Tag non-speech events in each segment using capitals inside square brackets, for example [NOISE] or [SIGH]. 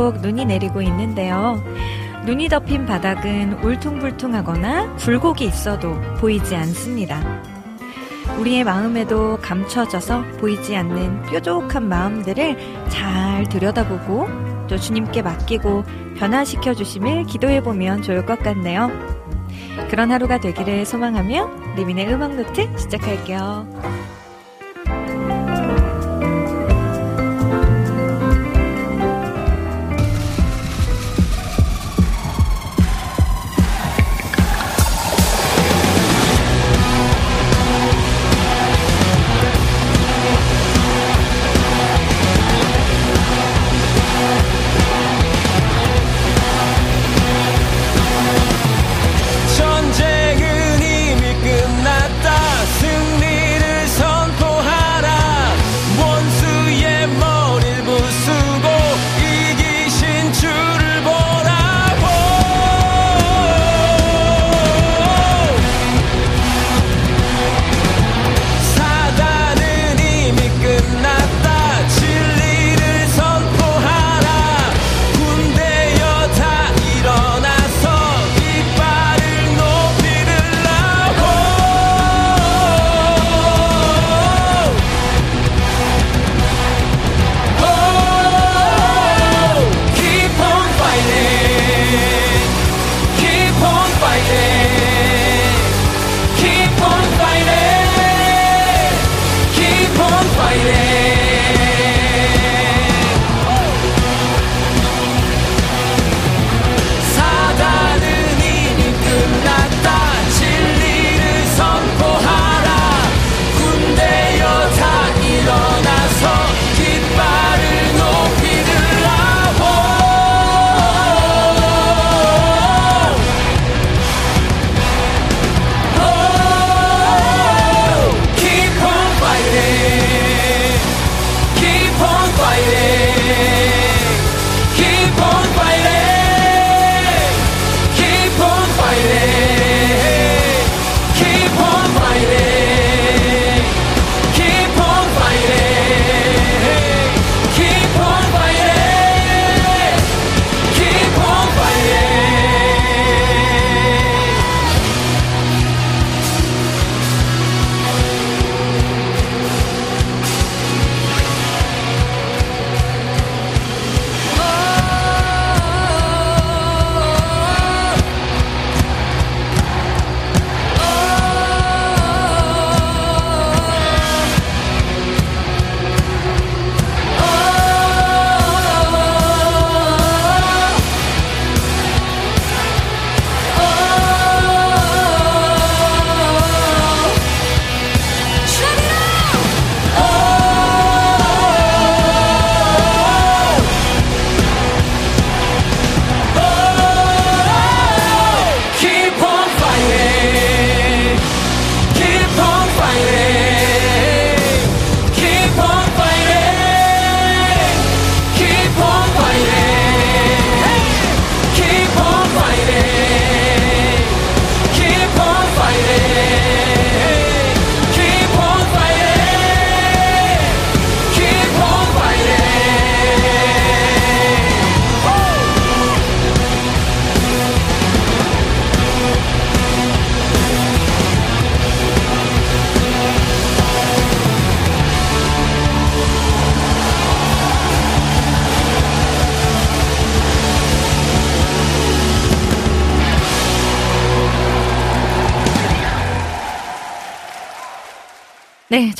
소복소복 눈이 내리고 있는데요. 눈이 덮인 바닥은 울퉁불퉁하거나 굴곡이 있어도 보이지 않습니다. 우리의 마음에도 감춰져서 보이지 않는 뾰족한 마음들을 잘 들여다보고 또 주님께 맡기고 변화시켜 주심을 기도해 보면 좋을 것 같네요. 그런 하루가 되기를 소망하며 리민의 음악 노트 시작할게요.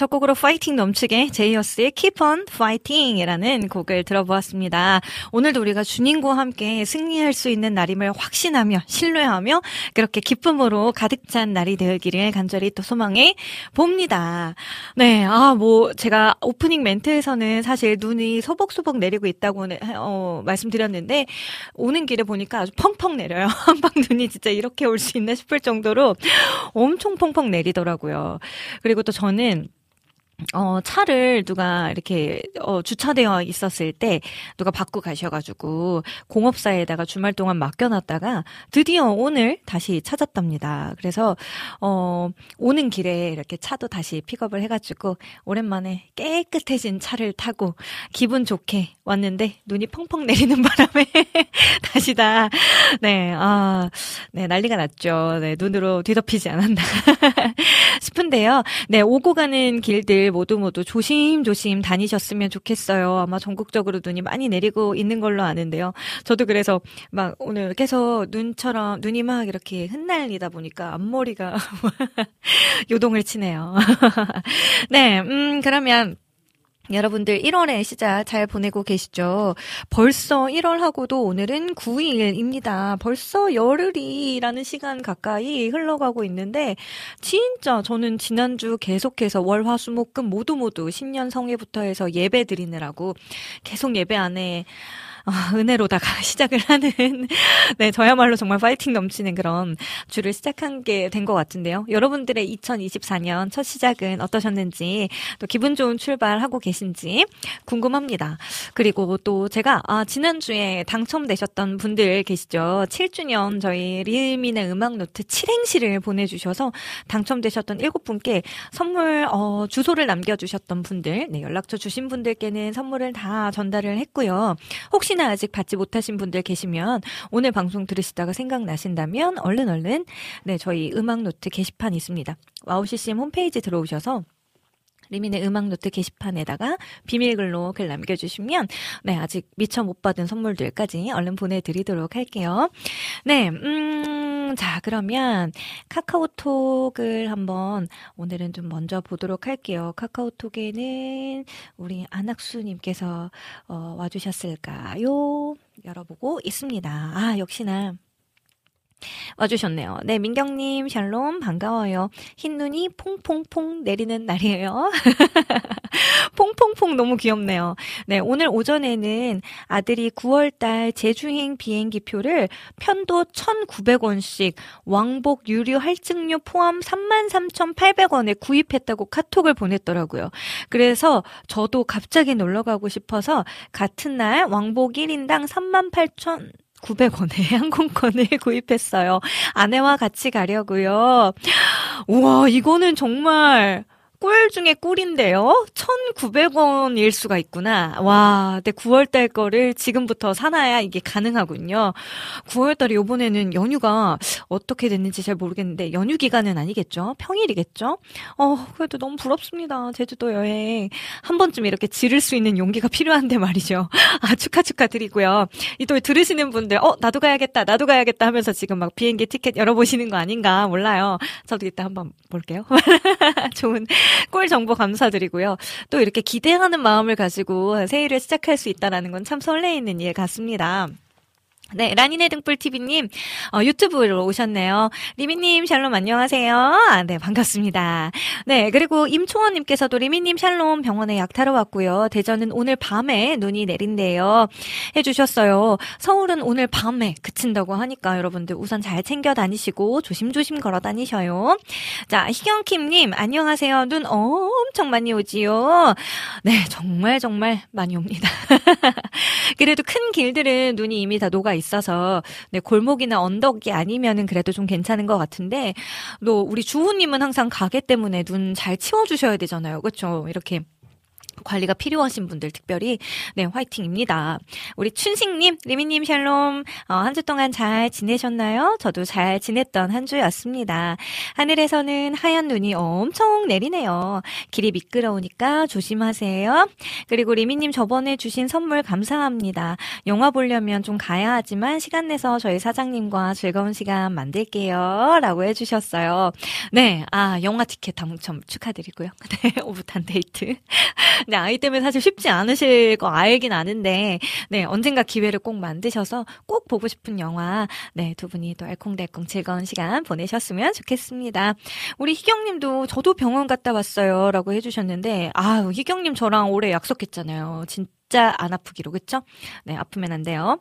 첫 곡으로 파이팅 넘치게 제이어스의 Keep on Fighting이라는 곡을 들어보았습니다. 오늘도 우리가 주님과 함께 승리할 수 있는 날임을 확신하며 신뢰하며 그렇게 기쁨으로 가득 찬 날이 되기를 간절히 또 소망해 봅니다. 네, 아, 뭐 제가 오프닝 멘트에서는 사실 눈이 소복소복 내리고 있다고 어, 말씀드렸는데 오는 길에 보니까 아주 펑펑 내려요. [LAUGHS] 한방 눈이 진짜 이렇게 올 수 있나 싶을 정도로 엄청 펑펑 내리더라고요. 그리고 또 저는 어, 차를 누가 이렇게, 어, 주차되어 있었을 때 누가 받고 가셔가지고 공업사에다가 주말 동안 맡겨놨다가 드디어 오늘 다시 찾았답니다. 그래서, 어, 오는 길에 이렇게 차도 다시 픽업을 해가지고 오랜만에 깨끗해진 차를 타고 기분 좋게 왔는데 눈이 펑펑 내리는 [LAUGHS] 바람에 [LAUGHS] 다시 다, 네, 아, 네, 난리가 났죠. 네, 눈으로 뒤덮이지 않았나 [LAUGHS] 싶은데요. 네, 오고 가는 길들 모두 모두 조심조심 다니셨으면 좋겠어요. 아마 전국적으로 눈이 많이 내리고 있는 걸로 아는데요. 저도 그래서 막 오늘 계속 눈처럼 눈이 막 이렇게 흩날리다 보니까 앞머리가 [LAUGHS] 요동을 치네요. [LAUGHS] 네, 음, 그러면 여러분들 1월의 시작 잘 보내고 계시죠? 벌써 1월하고도 오늘은 9일입니다. 벌써 열흘이라는 시간 가까이 흘러가고 있는데 진짜 저는 지난주 계속해서 월 화 수 목 금 모두 모두 신년 성회부터 해서 예배 드리느라고 계속 예배 안에 아, 은혜로다가 [LAUGHS] 시작을 하는 네 저야말로 정말 파이팅 넘치는 그런 주를 시작한 게 된 것 같은데요. 여러분들의 2024년 첫 시작은 어떠셨는지 또 기분 좋은 출발하고 계신지 궁금합니다. 그리고 또 제가 아, 지난주에 당첨되셨던 분들 계시죠. 7주년 저희 리민의 음악 노트 7행시를 보내주셔서 당첨되셨던 7분께 선물 어, 주소를 남겨주셨던 분들 네, 연락처 주신 분들께는 선물을 다 전달을 했고요. 혹시나 혹시나 아직 받지 못하신 분들 계시면 오늘 방송 들으시다가 생각나신다면 얼른 얼른 네 저희 음악 노트 게시판 있습니다. 와우 CCM 홈페이지 들어오셔서 리민의 음악 노트 게시판에다가 비밀글로 글 남겨주시면 네 아직 미처 못 받은 선물들까지 얼른 보내드리도록 할게요. 네, 음, 자 그러면 카카오톡을 한번 오늘은 좀 먼저 보도록 할게요. 카카오톡에는 우리 안학수님께서 어, 와주셨을까요? 열어보고 있습니다. 아 역시나 와주셨네요. 네, 민경님, 샬롬, 반가워요. 흰 눈이 퐁퐁퐁 내리는 날이에요. [LAUGHS] 퐁퐁퐁 너무 귀엽네요. 네, 오늘 오전에는 아들이 9월달 제주행 비행기표를 편도 1,900원씩 왕복 유류 할증료 포함 33,800원에 구입했다고 카톡을 보냈더라고요. 그래서 저도 갑자기 놀러 가고 싶어서 같은 날 왕복 1인당 38,000 900원에 [LAUGHS] 항공권을 구입했어요. 아내와 같이 가려고요. 우와, 이거는 정말 꿀 중에 꿀인데요. 1,900원일 수가 있구나. 와, 근데 9월 달 거를 지금부터 사놔야 이게 가능하군요. 9월 달에 요번에는 연휴가 어떻게 됐는지 잘 모르겠는데 연휴 기간은 아니겠죠? 평일이겠죠? 어, 그래도 너무 부럽습니다. 제주도 여행. 한 번쯤 이렇게 지를 수 있는 용기가 [LAUGHS] 필요한데 말이죠. 아, 축하 축하드리고요. 이 또 들으시는 분들, 어, 나도 가야겠다, 나도 가야겠다 하면서 지금 막 비행기 티켓 열어 보시는 거 아닌가 몰라요. 저도 이따 한번 볼게요. [LAUGHS] 좋은 [LAUGHS] 꿀 정보 감사드리고요. 또 이렇게 기대하는 마음을 가지고 새해를 시작할 수 있다라는 건 참 설레이는 일 같습니다. 네, 라니네 등불TV님, 어, 유튜브로 오셨네요. 리미님, 샬롬 안녕하세요. 아, 네, 반갑습니다. 네, 그리고 임초원님께서도 리미님, 샬롬 병원에 약 타러 왔고요. 대전은 오늘 밤에 눈이 내린대요. 해주셨어요. 서울은 오늘 밤에 그친다고 하니까 여러분들 우선 잘 챙겨 다니시고 조심조심 걸어 다니셔요. 자, 희경킴님, 안녕하세요. 눈 엄청 많이 오지요. 네, 정말 정말 많이 옵니다. [LAUGHS] 그래도 큰 길들은 눈이 이미 다 녹아 있어서 네, 골목이나 언덕이 아니면은 그래도 좀 괜찮은 것 같은데 또 우리 주부님은 항상 가게 때문에 눈 잘 치워주셔야 되잖아요. 그렇죠? 이렇게 관리가 필요하신 분들 특별히 네 화이팅입니다. 우리 춘식님, 리미님 샬롬 어, 한 주 동안 잘 지내셨나요? 저도 잘 지냈던 한 주였습니다. 하늘에서는 하얀 눈이 엄청 내리네요. 길이 미끄러우니까 조심하세요. 그리고 리미님 저번에 주신 선물 감사합니다. 영화 보려면 좀 가야 하지만 시간 내서 저희 사장님과 즐거운 시간 만들게요. 라고 해주셨어요. 네, 아 영화 티켓 당첨 축하드리고요. [LAUGHS] 네, 오붓한 데이트. 네, 아이 때문에 사실 쉽지 않으실 거 알긴 아는데, 네, 언젠가 기회를 꼭 만드셔서 꼭 보고 싶은 영화, 네, 두 분이 또 알콩달콩 즐거운 시간 보내셨으면 좋겠습니다. 우리 희경님도 저도 병원 갔다 왔어요. 라고 해주셨는데, 아유, 희경님 저랑 올해 약속했잖아요. 진짜 안 아프기로, 그쵸? 네, 아프면 안 돼요.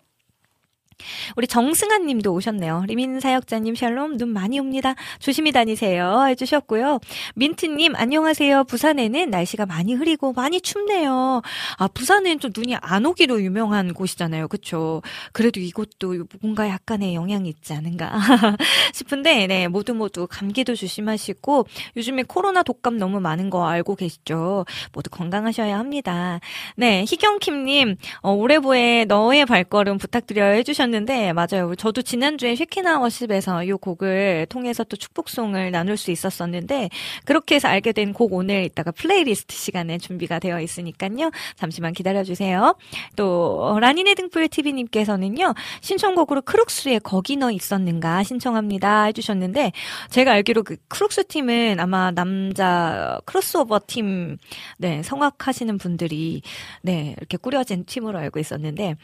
우리 정승환 님도 오셨네요. 리민 사역자님 샬롬 눈 많이 옵니다. 조심히 다니세요 해주셨고요. 민트 님 안녕하세요. 부산에는 날씨가 많이 흐리고 많이 춥네요. 아 부산은 좀 눈이 안 오기로 유명한 곳이잖아요. 그쵸? 그래도 이곳도 뭔가 약간의 영향이 있지 않은가 [LAUGHS] 싶은데 네 모두 모두 감기도 조심하시고 요즘에 코로나 독감 너무 많은 거 알고 계시죠? 모두 건강하셔야 합니다. 네 희경킴님 어, 오레브의 너의 발걸음 부탁드려요 해주셨는데 주셨는데 맞아요. 저도 지난주에 쉐키나 워십에서 이 곡을 통해서 또 축복송을 나눌 수 있었었는데 그렇게 해서 알게 된 곡 오늘 이따가 플레이리스트 시간에 준비가 되어 있으니까요. 잠시만 기다려 주세요. 또 라니네 등불 TV님께서는요. 신청곡으로 크룩스의 거기 너 있었는가 신청합니다 해 주셨는데 제가 알기로 그 크룩스 팀은 아마 남자 크로스오버 팀 네, 성악하시는 분들이 네 이렇게 꾸려진 팀으로 알고 있었는데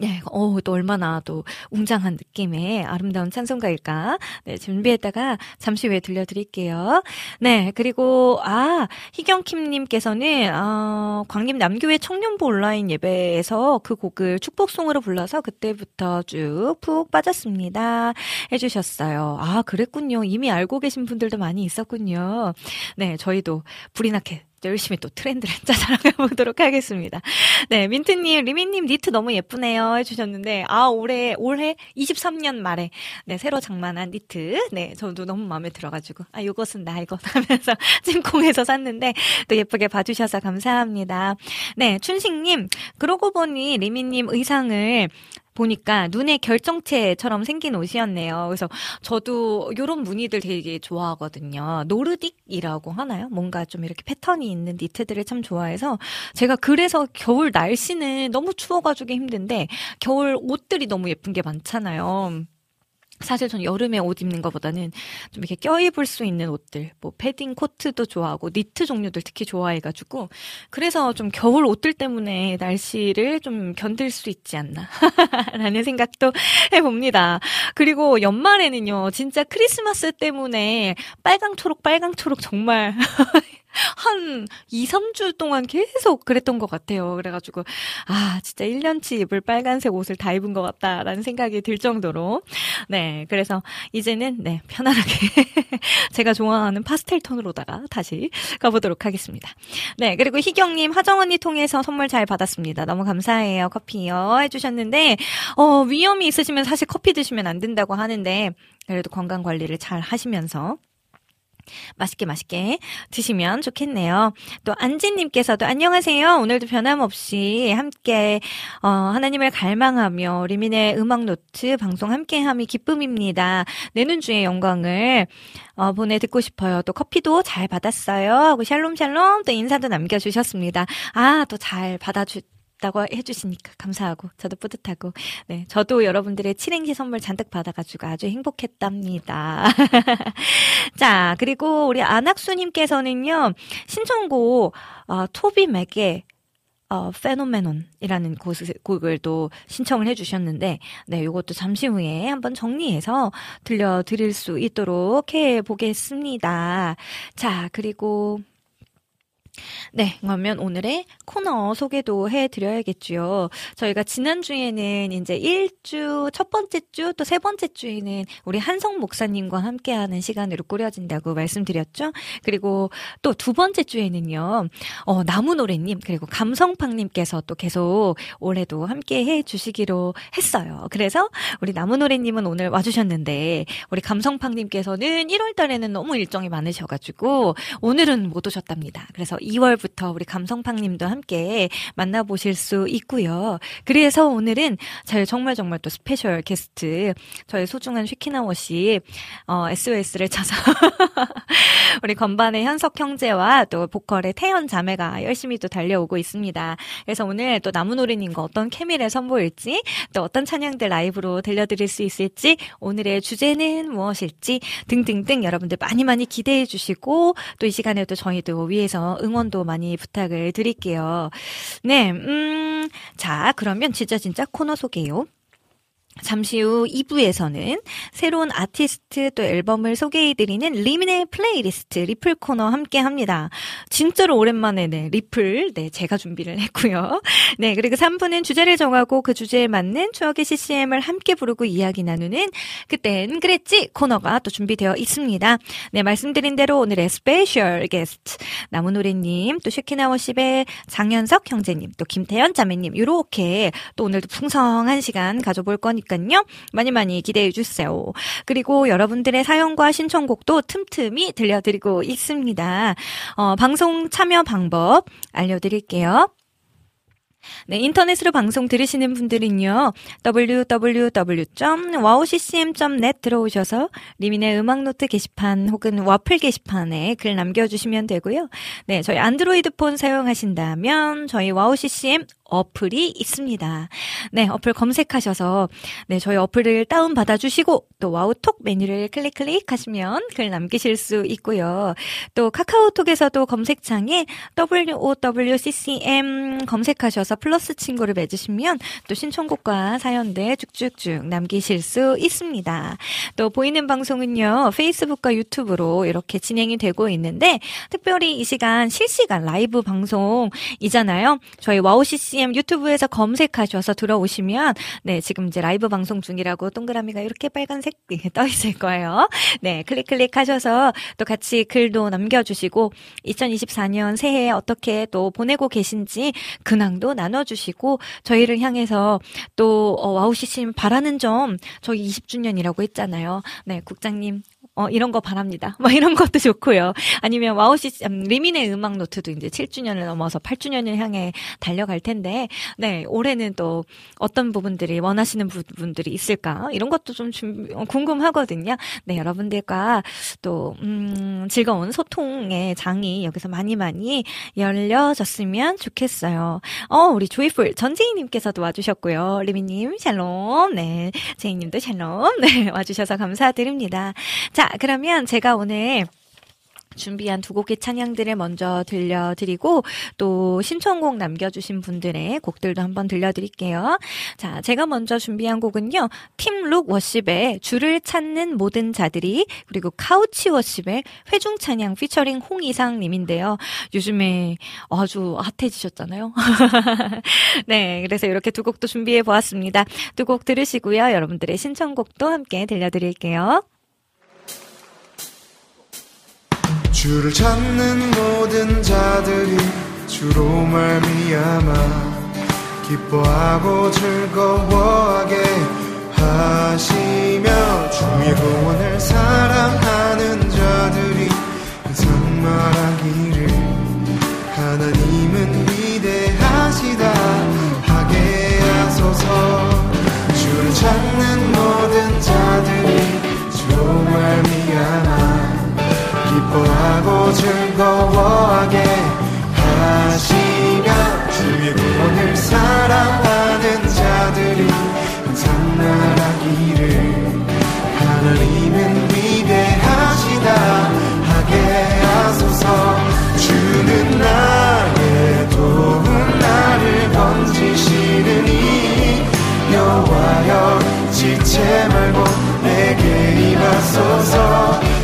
네, 어, 또 얼마나 또 웅장한 느낌의 아름다운 찬송가일까? 네, 준비했다가 잠시 후에 들려드릴게요. 네, 그리고, 아, 희경킴님께서는, 어, 광림 남교회 청년부 온라인 예배에서 그 곡을 축복송으로 불러서 그때부터 쭉 푹 빠졌습니다. 해주셨어요. 아, 그랬군요. 이미 알고 계신 분들도 많이 있었군요. 네, 저희도 불이 나게 열심히 또 트렌드를 [LAUGHS] 짜잘해 보도록 하겠습니다. 네, 민트님, 리미님 니트 너무 예쁘네요 해주셨는데, 아, 올해, 올해 23년 말에, 네, 새로 장만한 니트. 네, 저도 너무 마음에 들어가지고, 아, 요것은 나 이거 [LAUGHS] 하면서 찜콩에서 샀는데, 또 예쁘게 봐주셔서 감사합니다. 네, 춘식님, 그러고 보니 리미님 의상을 보니까 눈에 결정체처럼 생긴 옷이었네요. 그래서 저도 이런 무늬들 되게 좋아하거든요. 노르딕이라고 하나요? 뭔가 좀 이렇게 패턴이 있는 니트들을 참 좋아해서 제가 그래서 겨울 날씨는 너무 추워가지고 힘든데 겨울 옷들이 너무 예쁜 게 많잖아요. 사실 전 여름에 옷 입는 것보다는 좀 이렇게 껴입을 수 있는 옷들, 뭐 패딩 코트도 좋아하고 니트 종류들 특히 좋아해가지고 그래서 좀 겨울 옷들 때문에 날씨를 좀 견딜 수 있지 않나 [LAUGHS] 라는 생각도 해봅니다. 그리고 연말에는요 진짜 크리스마스 때문에 빨강 초록 빨강 초록 정말 [LAUGHS] [LAUGHS] 한 2, 3주 동안 계속 그랬던 것 같아요. 그래가지고, 아, 진짜 1년치 입을 빨간색 옷을 다 입은 것 같다라는 생각이 들 정도로. 네, 그래서 이제는, 네, 편안하게 [LAUGHS] 제가 좋아하는 파스텔 톤으로다가 다시 가보도록 하겠습니다. 네, 그리고 희경님, 하정언니 통해서 선물 잘 받았습니다. 너무 감사해요. 커피요. 해주셨는데, 어, 위염이 있으시면 사실 커피 드시면 안 된다고 하는데, 그래도 건강 관리를 잘 하시면서 맛있게 맛있게 드시면 좋겠네요. 또 안지님께서도 안녕하세요. 오늘도 변함없이 함께 어, 하나님을 갈망하며 리민의 음악 노트 방송 함께함이 기쁨입니다. 내 눈 주의 영광을 어, 보네 듣고 싶어요. 또 커피도 잘 받았어요. 하고 샬롬 샬롬 또 인사도 남겨주셨습니다. 아 또 잘 받아주 다고 해주시니까 감사하고 저도 뿌듯하고 네 저도 여러분들의 칠행시 선물 잔뜩 받아가지고 아주 행복했답니다. [LAUGHS] 자 그리고 우리 안학수님께서는요 신청곡 어, 토비 맥의 어, 페노메논이라는 곡을 또 신청을 해주셨는데, 네, 요것도 잠시 후에 한번 정리해서 들려드릴 수 있도록 해보겠습니다. 자, 그리고, 네, 그러면 오늘의 코너 소개도 해드려야겠죠. 저희가 지난주에는 이제 1주, 첫 번째 주, 또 세 번째 주에는 우리 한성 목사님과 함께하는 시간으로 꾸려진다고 말씀드렸죠. 그리고 또 두 번째 주에는요, 어, 나무노래님, 그리고 감성팡님께서 또 계속 올해도 함께 해 주시기로 했어요. 그래서 우리 나무노래님은 오늘 와주셨는데, 우리 감성팡님께서는 1월 달에는 너무 일정이 많으셔가지고, 오늘은 못 오셨답니다. 그래서 2월부터 우리 감성팡님도 함께 만나보실 수 있고요. 그래서 오늘은 저희 정말 정말 또 special guest 저희 소중한 쉐키나워십 어, SOS를 쳐서 [LAUGHS] 우리 건반의 현석 형제와 또 보컬의 태연 자매가 열심히 또 달려오고 있습니다. 그래서 오늘 또 나무노래님과 어떤 케미를 선보일지 또 어떤 찬양들 라이브로 들려드릴 수 있을지 오늘의 주제는 무엇일지 등등등 여러분들 많이 많이 기대해 주시고 또 이 시간에도 저희도 위에서 응원 도 많이 부탁을 드릴게요. 네, 음, 자, 그러면 진짜 진짜 코너 소개요. 잠시 후 2부에서는 새로운 아티스트 또 앨범을 소개해드리는 리민의 플레이리스트 리플 코너 함께 합니다. 진짜로 오랜만에 네, 리플, 네, 제가 준비를 했고요. [LAUGHS] 네, 그리고 3부는 주제를 정하고 그 주제에 맞는 추억의 CCM을 함께 부르고 이야기 나누는 그땐 그랬지 코너가 또 준비되어 있습니다. 네, 말씀드린 대로 오늘의 special guest 나무노래님, 또 쉐키나워십의 장현석 형제님, 또 김태연 자매님, 이렇게 또 오늘도 풍성한 시간 가져볼 거니까 테니까요. 많이 많이 기대해 주세요. 그리고 여러분들의 사연과 신청곡도 틈틈이 들려드리고 있습니다. 어, 방송 참여 방법 알려드릴게요. 네, 인터넷으로 방송 들으시는 분들은요, www.wowccm.net 들어오셔서 리민의 음악노트 게시판 혹은 와플 게시판에 글 남겨주시면 되고요. 네, 저희 안드로이드 폰 사용하신다면 저희 와우CCM 어플이 있습니다. 네, 어플 검색하셔서 네, 저희 어플을 다운 받아 주시고 또 와우톡 메뉴를 클릭 클릭하시면 글 남기실 수 있고요. 또 카카오톡에서도 검색창에 WOWCCM 검색하셔서 플러스 친구를 맺으시면 또 신청곡과 사연들 쭉쭉쭉 남기실 수 있습니다. 또 보이는 방송은요. 페이스북과 유튜브로 이렇게 진행이 되고 있는데 특별히 이 시간 실시간 라이브 방송이잖아요. 저희 와우CCM 유튜브에서 검색하셔서 들어오시면 네, 지금 이제 라이브 방송 중이라고 동그라미가 이렇게 빨간색 [LAUGHS] 떠 있을 거예요. 네, 클릭 클릭 하셔서 또 같이 글도 남겨 주시고 2024년 새해 어떻게 또 보내고 계신지 근황도 나눠 주시고 저희를 향해서 또 어, 와우씨님 바라는 점 저희 20주년이라고 했잖아요. 네, 국장님 어, 이런 거 바랍니다. [LAUGHS] 뭐 이런 것도 좋고요. 아니면 와우시, 음, 리민의 음악 노트도 이제 7주년을 넘어서 8주년을 향해 달려갈 텐데, 네, 올해는 또 어떤 부분들이 원하시는 부분들이 있을까? 이런 것도 좀 어, 궁금하거든요. 네, 여러분들과 또, 음, 즐거운 소통의 장이 여기서 많이 많이 열려졌으면 좋겠어요. 어, 우리 조이풀 전재희님께서도 와주셨고요. 리민님, 샬롬. 네, 제이님도 샬롬. 네, 와주셔서 감사드립니다. 자, 그러면 제가 오늘 준비한 두 곡의 찬양들을 먼저 들려드리고 또 신청곡 남겨주신 분들의 곡들도 한번 들려드릴게요. 자, 제가 먼저 준비한 곡은요. 팀룩 워십의 주를 찾는 모든 자들이 그리고 카우치 워십의 회중 찬양 피처링 홍이상 님인데요. 요즘에 아주 핫해지셨잖아요. [LAUGHS] 네, 그래서 이렇게 두 곡도 준비해 보았습니다. 두 곡 들으시고요. 여러분들의 신청곡도 함께 들려드릴게요. 주를 찾는 모든 자들이 주로 말미암아 기뻐하고 즐거워하게 하시며 주의 구원을 사랑하는 자들이 항상 말하기를 하나님은 위대하시다 하게 하소서. 주를 찾는 모든 자들이 주로 말 즐거워하게 하시며 주의 구원을 사랑하는 자들이 항상 말하기를 하나님은 위대하시다 하게 하소서. 주는 나의 도움 나를 건지시느니 여호와여 지체 말고 내게 임하소서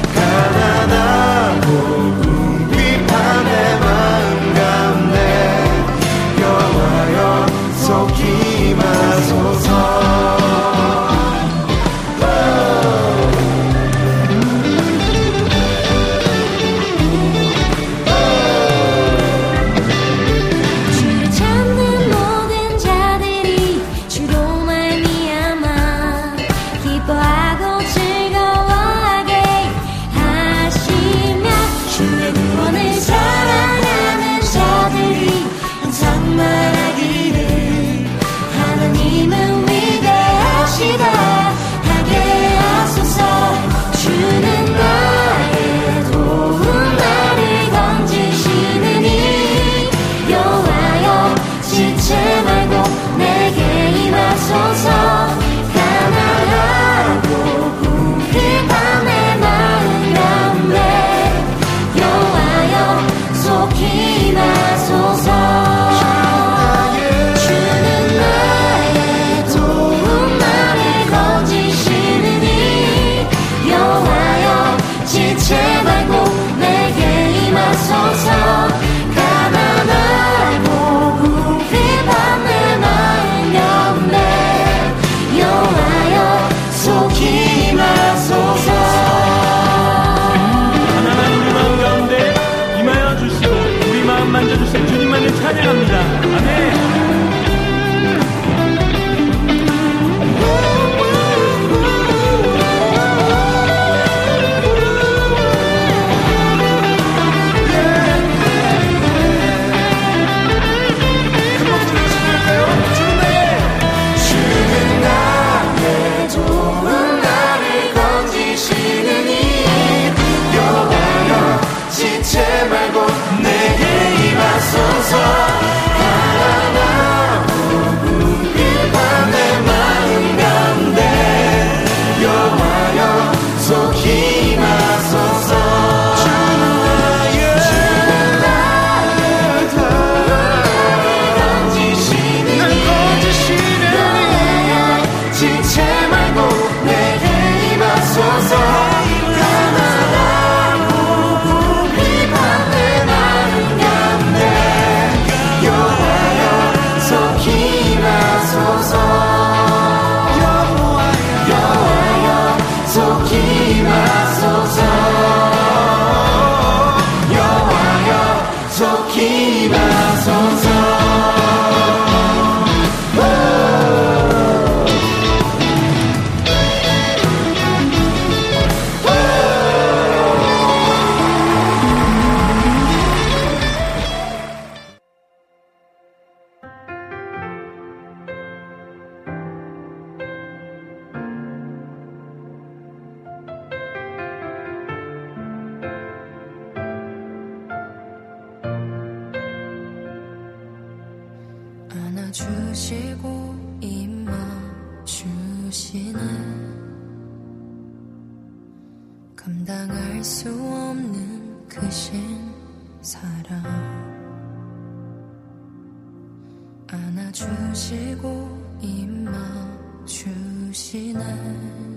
주시고 임마 주시네. 감당할 수 없는 그신 사랑. 안아주시고 임마 주시네.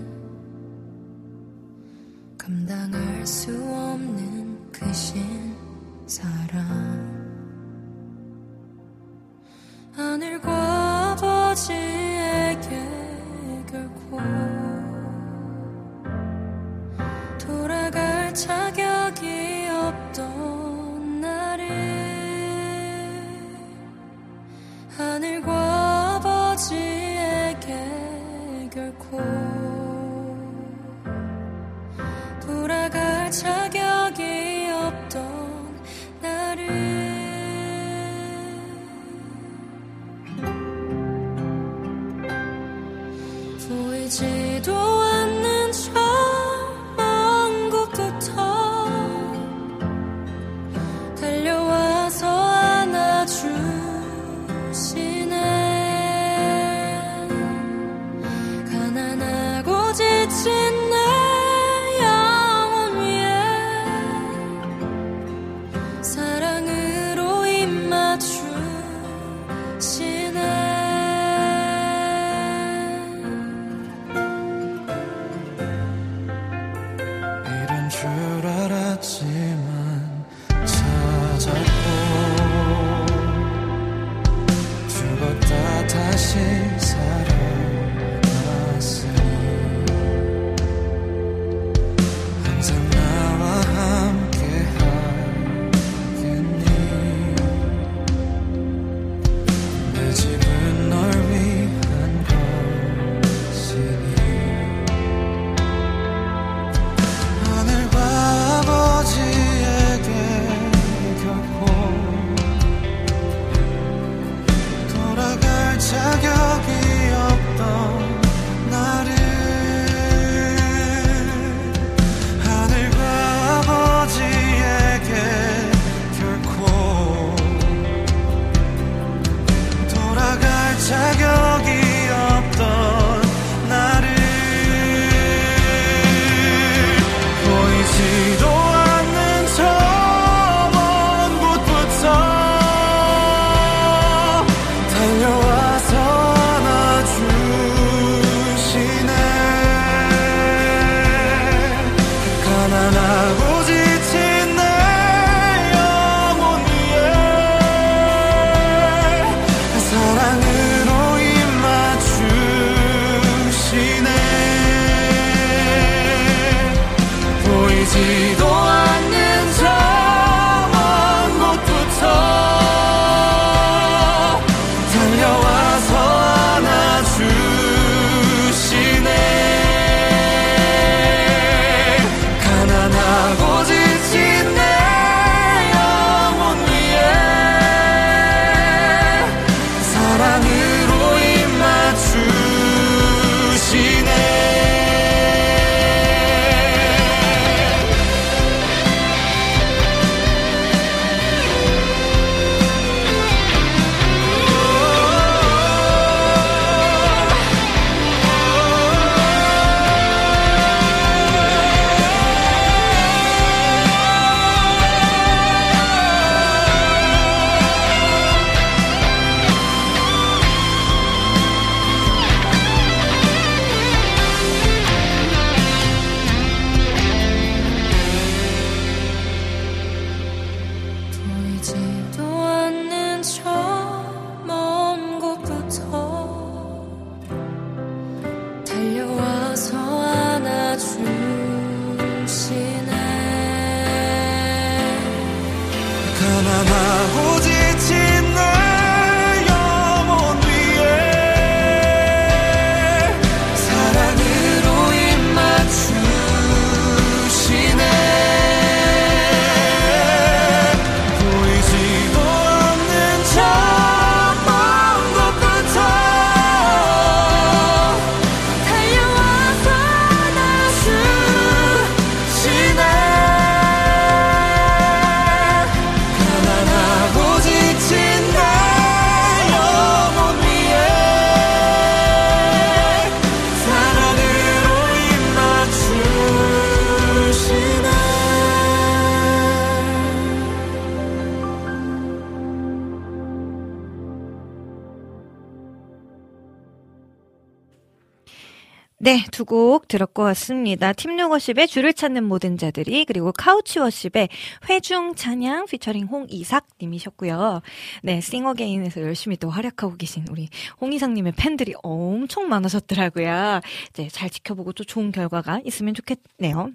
두 곡 들었고 왔습니다. 팀요거십의 줄을 찾는 모든 자들이 그리고 카우치워십의 회중 찬양 피처링 홍이삭 님이셨고요. 네, 싱어게인에서 열심히 또 활약하고 계신 우리 홍이삭 님의 팬들이 엄청 많으셨더라고요. 이제 잘 지켜보고 또 좋은 결과가 있으면 좋겠네요.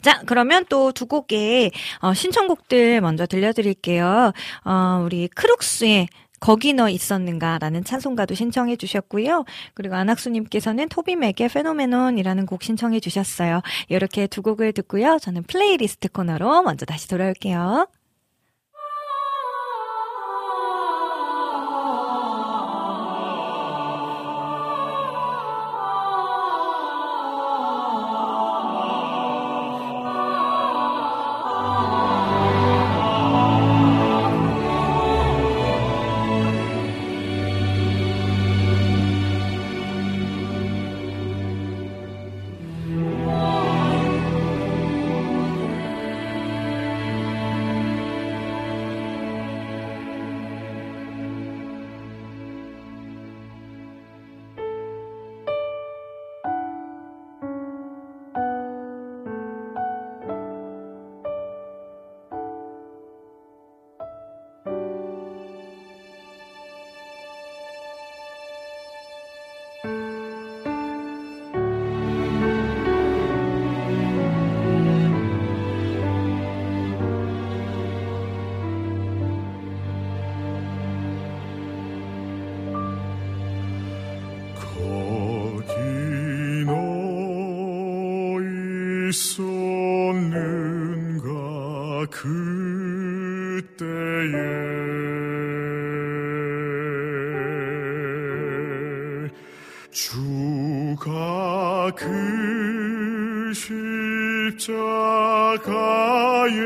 자, 그러면 또 두 곡의 어, 신청곡들 먼저 들려드릴게요. 어, 우리 크룩스의 거기 너 있었는가라는 찬송가도 신청해 주셨고요. 그리고 안학수님께서는 토비맥의 Phenomenon이라는 곡 신청해 주셨어요. 이렇게 두 곡을 듣고요. 저는 플레이리스트 코너로 먼저 다시 돌아올게요. Caieta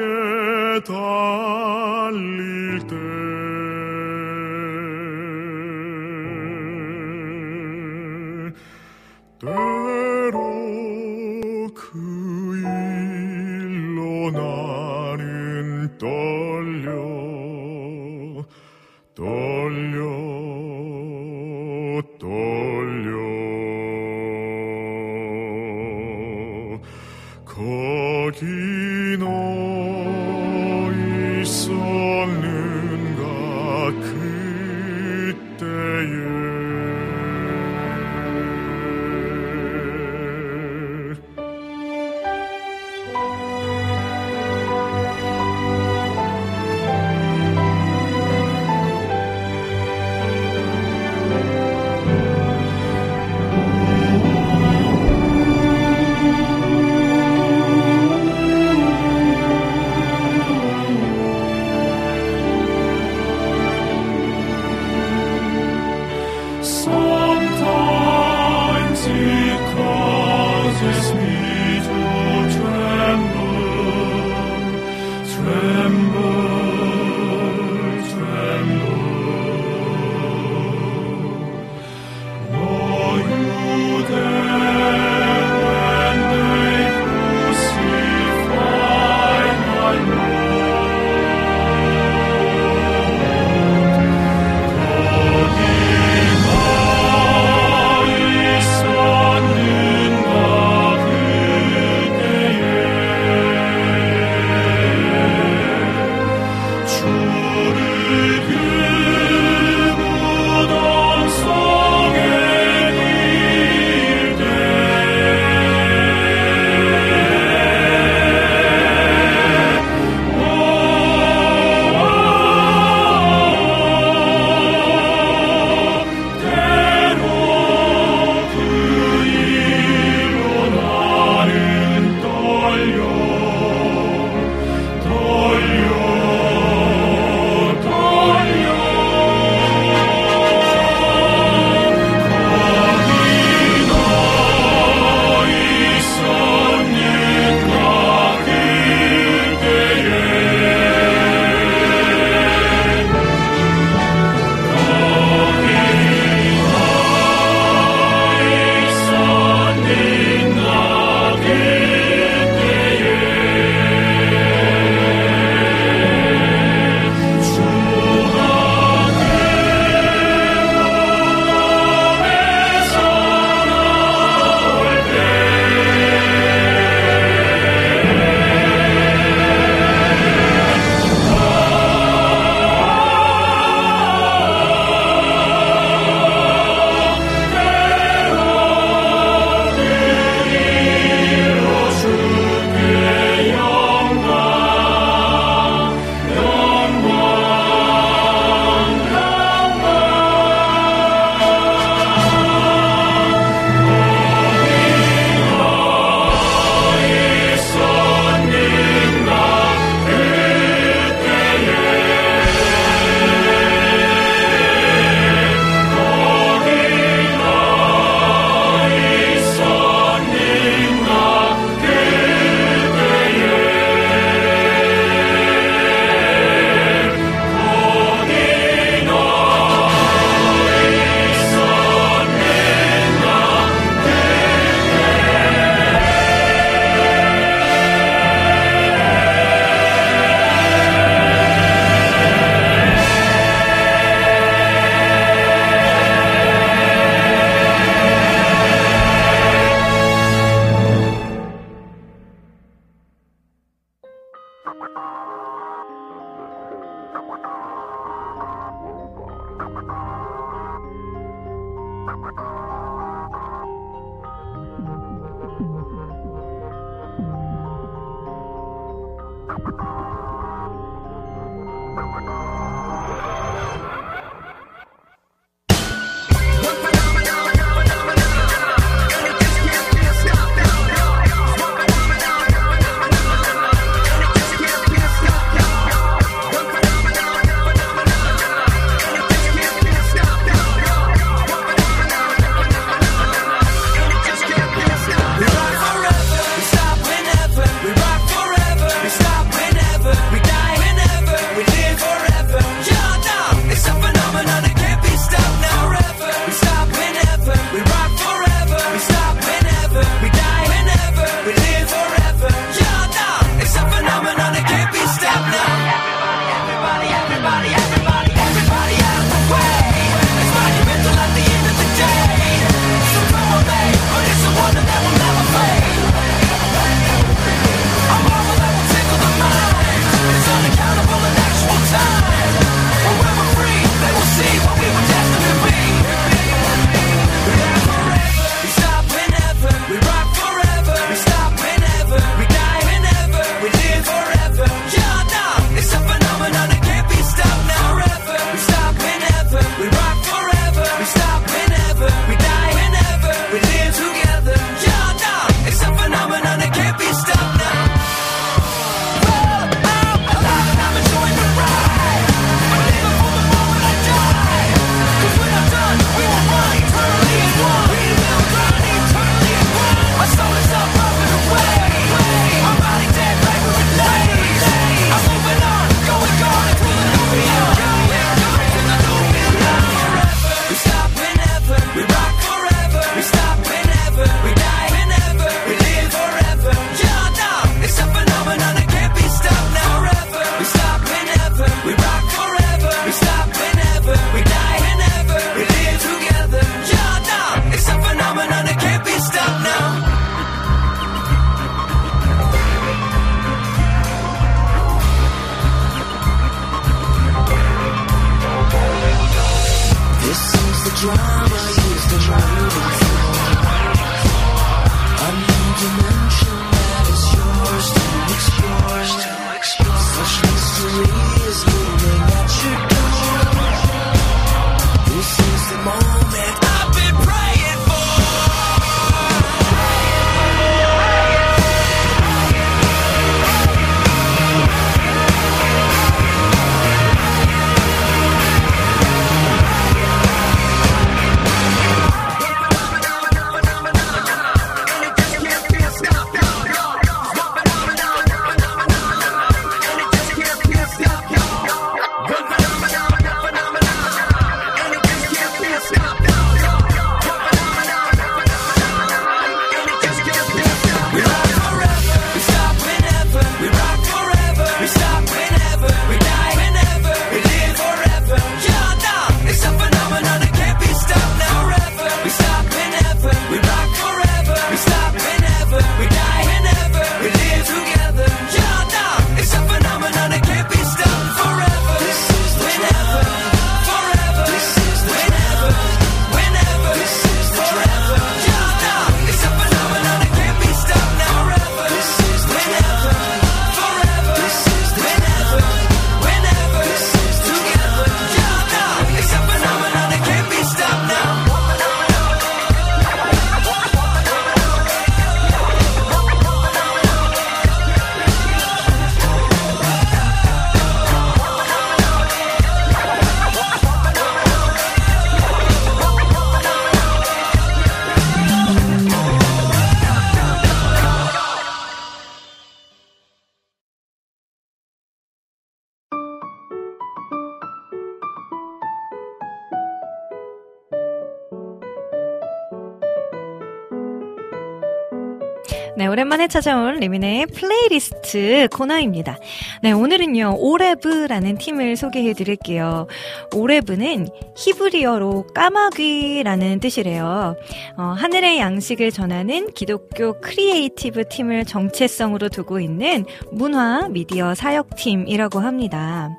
오랜만에 찾아온 리민의 플레이리스트 코너입니다. 네, 오늘은요, 오레브라는 팀을 소개해 드릴게요. 오레브는 히브리어로 까마귀라는 뜻이래요. 어, 하늘의 양식을 전하는 기독교 creative 팀을 정체성으로 두고 있는 문화 미디어 사역팀이라고 합니다.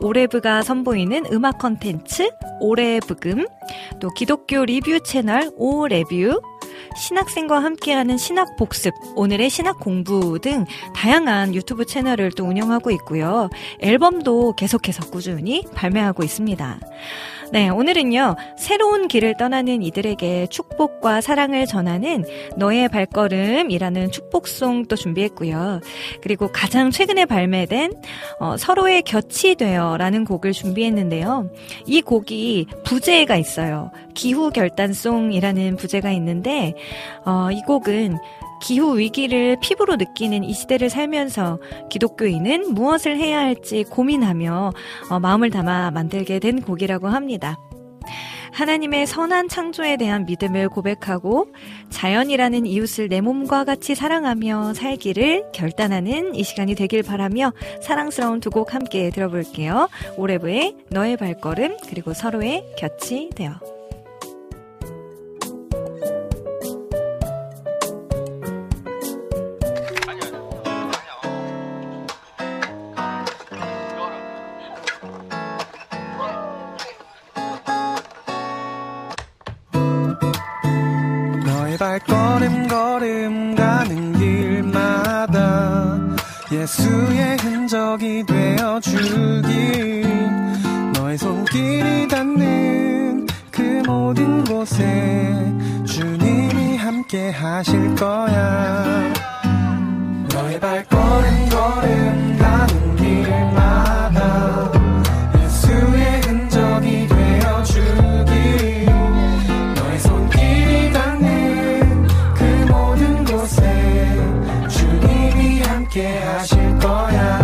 오레브가 선보이는 음악 컨텐츠 오레브금, 또 기독교 리뷰 채널 오레뷰, 신학생과 함께하는 신학 복습, 오늘의 신학 공부 등 다양한 유튜브 채널을 또 운영하고 있고요. 앨범도 계속해서 꾸준히 발매하고 있습니다. 네, 오늘은요, 새로운 길을 떠나는 이들에게 축복과 사랑을 전하는 너의 발걸음이라는 축복송 또 준비했고요. 그리고 가장 최근에 발매된 어, 서로의 곁이 되어라는 곡을 준비했는데요. 이 곡이 부제가 있어요. 기후 결단송이라는 부제가 있는데, 어, 이 곡은 기후 위기를 피부로 느끼는 이 시대를 살면서 기독교인은 무엇을 해야 할지 고민하며 어, 마음을 담아 만들게 된 곡이라고 합니다. 하나님의 선한 창조에 대한 믿음을 고백하고 자연이라는 이웃을 내 몸과 같이 사랑하며 살기를 결단하는 이 시간이 되길 바라며 사랑스러운 두 곡 함께 들어볼게요. 오레브의 너의 발걸음 그리고 서로의 곁이 되어. 함께 하실 거야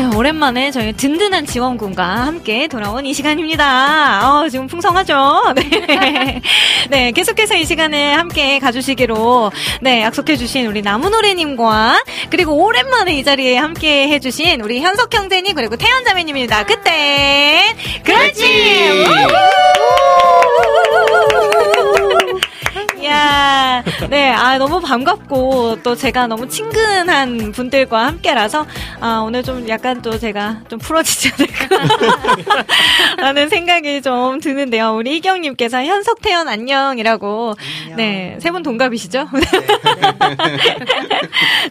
네, 오랜만에 저희 든든한 지원군과 함께 돌아온 이 시간입니다. 어, 지금 풍성하죠? [LAUGHS] 네. 네, 계속해서 이 시간에 함께 가주시기로, 네, 약속해주신 우리 나무노래님과, 그리고 오랜만에 이 자리에 함께 해주신 우리 현석 형제님, 그리고 태연 자매님입니다. 그때, 그렇지! 이야, 네, 아, 너무 반갑고, 또 제가 너무 친근한 분들과 함께라서, 아, 오늘 좀 약간 또 제가 좀 풀어지지 않을까. 라는 생각이 좀 드는데요. 우리 이경님께서 현석태연 안녕이라고. 네, 세 분 동갑이시죠?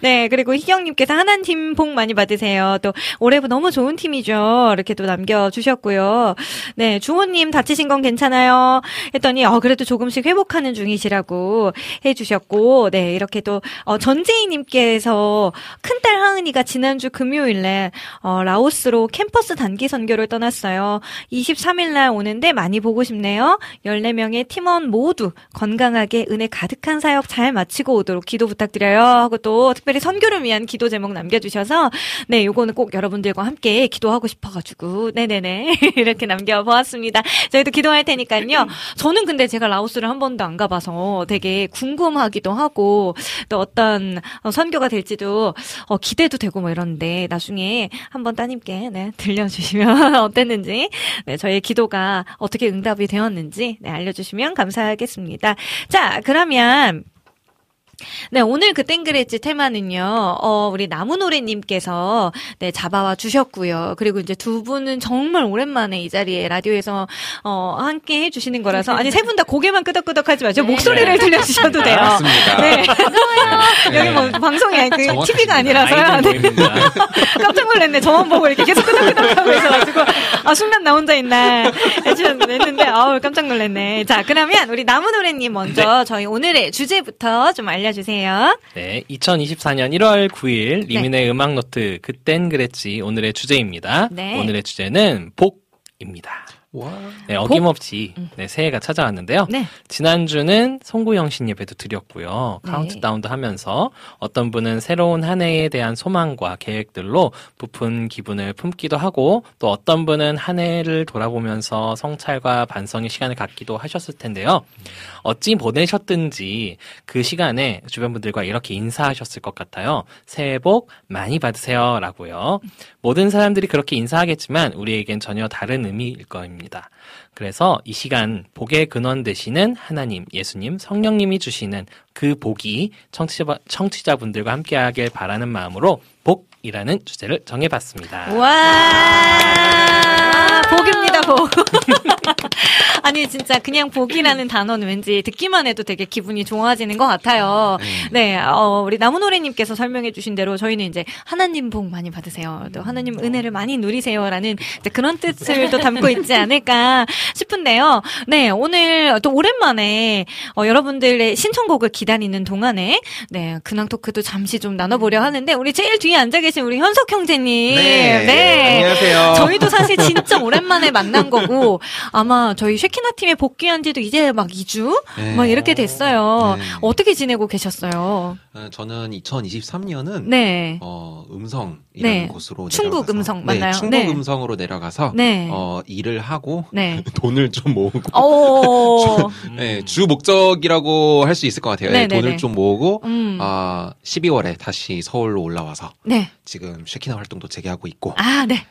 네, [LAUGHS] 그리고 희경님께서 하나님 복 많이 받으세요. 또, 올해부 너무 좋은 팀이죠. 이렇게 또 남겨주셨고요. 네, 주호님 다치신 건 괜찮아요? 했더니, 어, 그래도 조금씩 회복하는 중이시라고 해주셨고, 네, 이렇게 또, 어, 전재희님께서 큰딸 하은이가 지난주 금요일에, 어, 라오스로 캠퍼스 단기 선교를 떠났어요. 23일날 오는데 많이 보고 싶네요. 14명의 팀원 모두 건강하게 은혜 가득한 사역 잘 마치고 오도록 기도 부탁드려요. 하고 또 특별히 선교를 위한 기도 제목 남겨주셔서 네, 요거는 꼭 여러분들과 함께 기도하고 싶어가지고 네네네 [LAUGHS] 이렇게 남겨보았습니다. 저희도 기도할 테니까요. 저는 근데 제가 라오스를 한 번도 안 가봐서 되게 궁금하기도 하고 또 어떤 선교가 될지도 어, 기대도 되고 뭐 이러는데 나중에 한번 따님께 네, 들려주시면 [LAUGHS] 어땠는지 네, 저희의 기도가 어떻게 응답이 되었는지 네, 알려주시면 감사하겠습니다. 자, 그러면 네, 오늘 그 땡그레지 테마는요, 어, 우리 나무노래님께서, 네, 잡아와 주셨고요. 그리고 이제 두 분은 정말 오랜만에 이 자리에 라디오에서, 어, 함께 해주시는 거라서, 아니, 세 분 다 고개만 끄덕끄덕 하지 마시고, 목소리를 들려주셔도 돼요. 맞습니다. 네. 네. 여기 뭐, 방송이, 그, 정확하시네. TV가 아니라서요. 네. [LAUGHS] 깜짝 놀랐네. 저만 보고 이렇게 계속 끄덕끄덕 하고 있어가지고, 아, 순간 나 혼자 있나, 했는데, 아우, 깜짝 놀랐네. 자, 그러면 우리 나무노래님 먼저 저희 오늘의 주제부터 좀 알려 주세요. 네, 2024년 1월 9일 네. 리민의 음악 노트 그땐 그랬지 오늘의 주제입니다. 네. 오늘의 주제는 복입니다. 네, 어김없이 네, 새해가 찾아왔는데요. 네. 지난주는 송구영신 예배도 드렸고요. 네. 카운트다운도 하면서 어떤 분은 새로운 한 해에 대한 소망과 계획들로 부푼 기분을 품기도 하고 또 어떤 분은 한 해를 돌아보면서 성찰과 반성의 시간을 갖기도 하셨을 텐데요. 어찌 보내셨든지 그 시간에 주변 분들과 이렇게 인사하셨을 것 같아요. 새해 복 많이 받으세요. 라고요. 모든 사람들이 그렇게 인사하겠지만 우리에겐 전혀 다른 의미일 겁니다. 그래서 이 시간 복의 근원 되시는 하나님, 예수님, 성령님이 주시는 그 복이 청취자, 청취자분들과 함께하길 바라는 마음으로 복 이라는 주제를 정해봤습니다. 와, 복 복입니다, 복. [LAUGHS] 아니, 진짜 그냥 복이라는 단어는 왠지 듣기만 해도 되게 기분이 좋아지는 것 같아요. 네, 어, 우리 나무노래님께서 설명해 주신 대로 저희는 이제 하나님 복 많이 받으세요. 또 하나님 은혜를 많이 누리세요라는 그런 뜻을 또 담고 있지 않을까 싶은데요. 네, 오늘 또 오랜만에 어, 여러분들의 신청곡을 기다리는 동안에 네, 근황 토크도 잠시 좀 나눠보려 하는데 우리 제일 뒤에 앉아 계신 우리 현석 형제님. 네. 안녕하세요. 저희도 사실 진짜 오랜만에 만난 거고 아마 저희 쉐키나 팀에 복귀한 지도 이제 막 2주 네. 막 이렇게 됐어요. 네. 어떻게 지내고 계셨어요? 어, 저는 2023년은 네. 어, 음성이라는 네. 곳으로 충북 내려가서- 음성 맞나요? 네, 충북 네. 음성으로 내려가서 네. 어, 일을 하고 네. [LAUGHS] 돈을 좀 모으고 [LAUGHS] 오. 네, 주 목적이라고 할 수 있을 것 같아요. 네. 돈을 좀 모으고 음. 아 12월에 다시 서울로 올라와서 네. 지금 쉐키나 활동도 재개하고 있고 아, 네.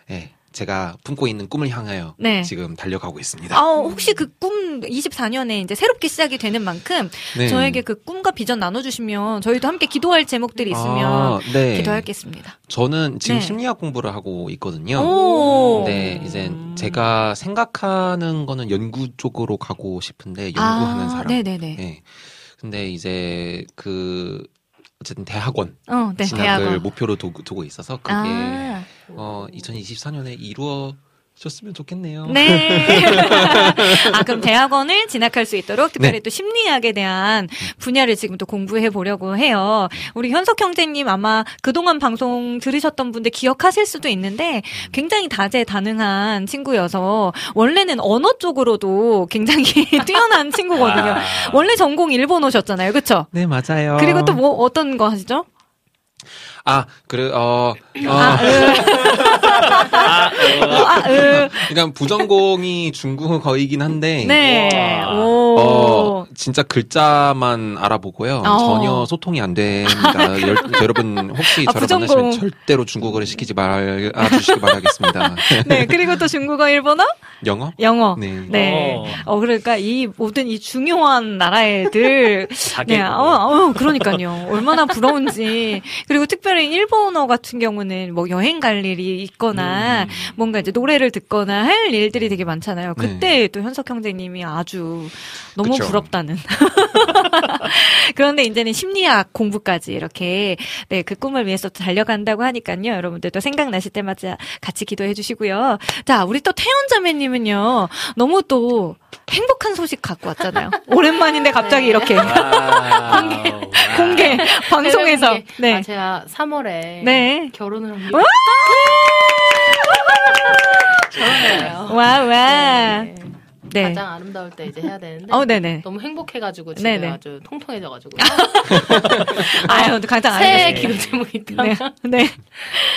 네, 제가 품고 있는 꿈을 향하여 네. 지금 달려가고 있습니다. 아, 혹시 그 꿈 24년에 이제 새롭게 시작이 되는 만큼 네. 저에게 그 꿈과 비전 나눠주시면 저희도 함께 기도할 제목들이 있으면 아, 네. 기도하겠습니다. 저는 지금 네. 심리학 공부를 하고 있거든요. 오. 네, 이제 제가 생각하는 거는 연구 쪽으로 가고 싶은데 연구하는 아, 사람. 네네네. 네. 근데 이제 그 어쨌든 대학원 어, 네, 진학을 대학원. 목표로 두고, 두고 있어서 그게 아, 어 2024년에 이루어졌으면 좋겠네요. 네. [LAUGHS] 아, 그럼 대학원을 진학할 수 있도록 특별히 네. 또 심리학에 대한 분야를 지금 또 공부해 보려고 해요. 우리 현석 형제님 아마 그동안 방송 들으셨던 분들 기억하실 수도 있는데 굉장히 다재다능한 친구여서 원래는 언어 쪽으로도 굉장히 [LAUGHS] 뛰어난 친구거든요. 아. 원래 전공 일본어셨잖아요. 그쵸? 네, 맞아요. 그리고 또 뭐 어떤 거 하시죠? 아, 그래 어, 어 아, [LAUGHS] 으. 그러니까 부전공이 중국어이긴 한데 네. 오. 어, 진짜 글자만 알아보고요. 어. 전혀 소통이 안 됩니다. 열- 여러분 혹시 아, 저를 부전공. 만나시면 절대로 중국어를 시키지 말 주시기 바라겠습니다. 네. 그리고 또 중국어, 일본어, 영어? 영어. 네. 네. 어. 어, 그러니까 이 모든 이 중요한 나라의 애들. 네. 어, 어, 그러니까요. 얼마나 부러운지. 그리고 특별히 일본어 같은 경우는 뭐 여행 갈 일이 있거나 음. 뭔가 이제 노래를 듣거나 할 일들이 되게 많잖아요. 네. 그때 또 현석 형제님이 아주 너무 그쵸. 부럽다는. [LAUGHS] 그런데 이제는 심리학 공부까지 이렇게 네, 그 꿈을 위해서 또 달려간다고 하니까요. 여러분들도 생각나실 때마다 같이 기도해 주시고요. 자, 우리 또 태연 자매님은요. 너무 또 행복한 소식 갖고 왔잖아요. [LAUGHS] 오랜만인데 갑자기 네. 이렇게 [LAUGHS] 공개 공개 방송에서 네. 네. 아, 제가 3월에 네. 결혼을 합니다. 와! 결혼해요. 와, 와. 네. 네. 가장 아름다울 때 이제 해야 되는데 어, 네네. 너무 행복해가지고 지금 네네. 아주 통통해져가지고 [LAUGHS] 아유, 가장 새해. 기도 제목이 있다. 네. [LAUGHS] 네.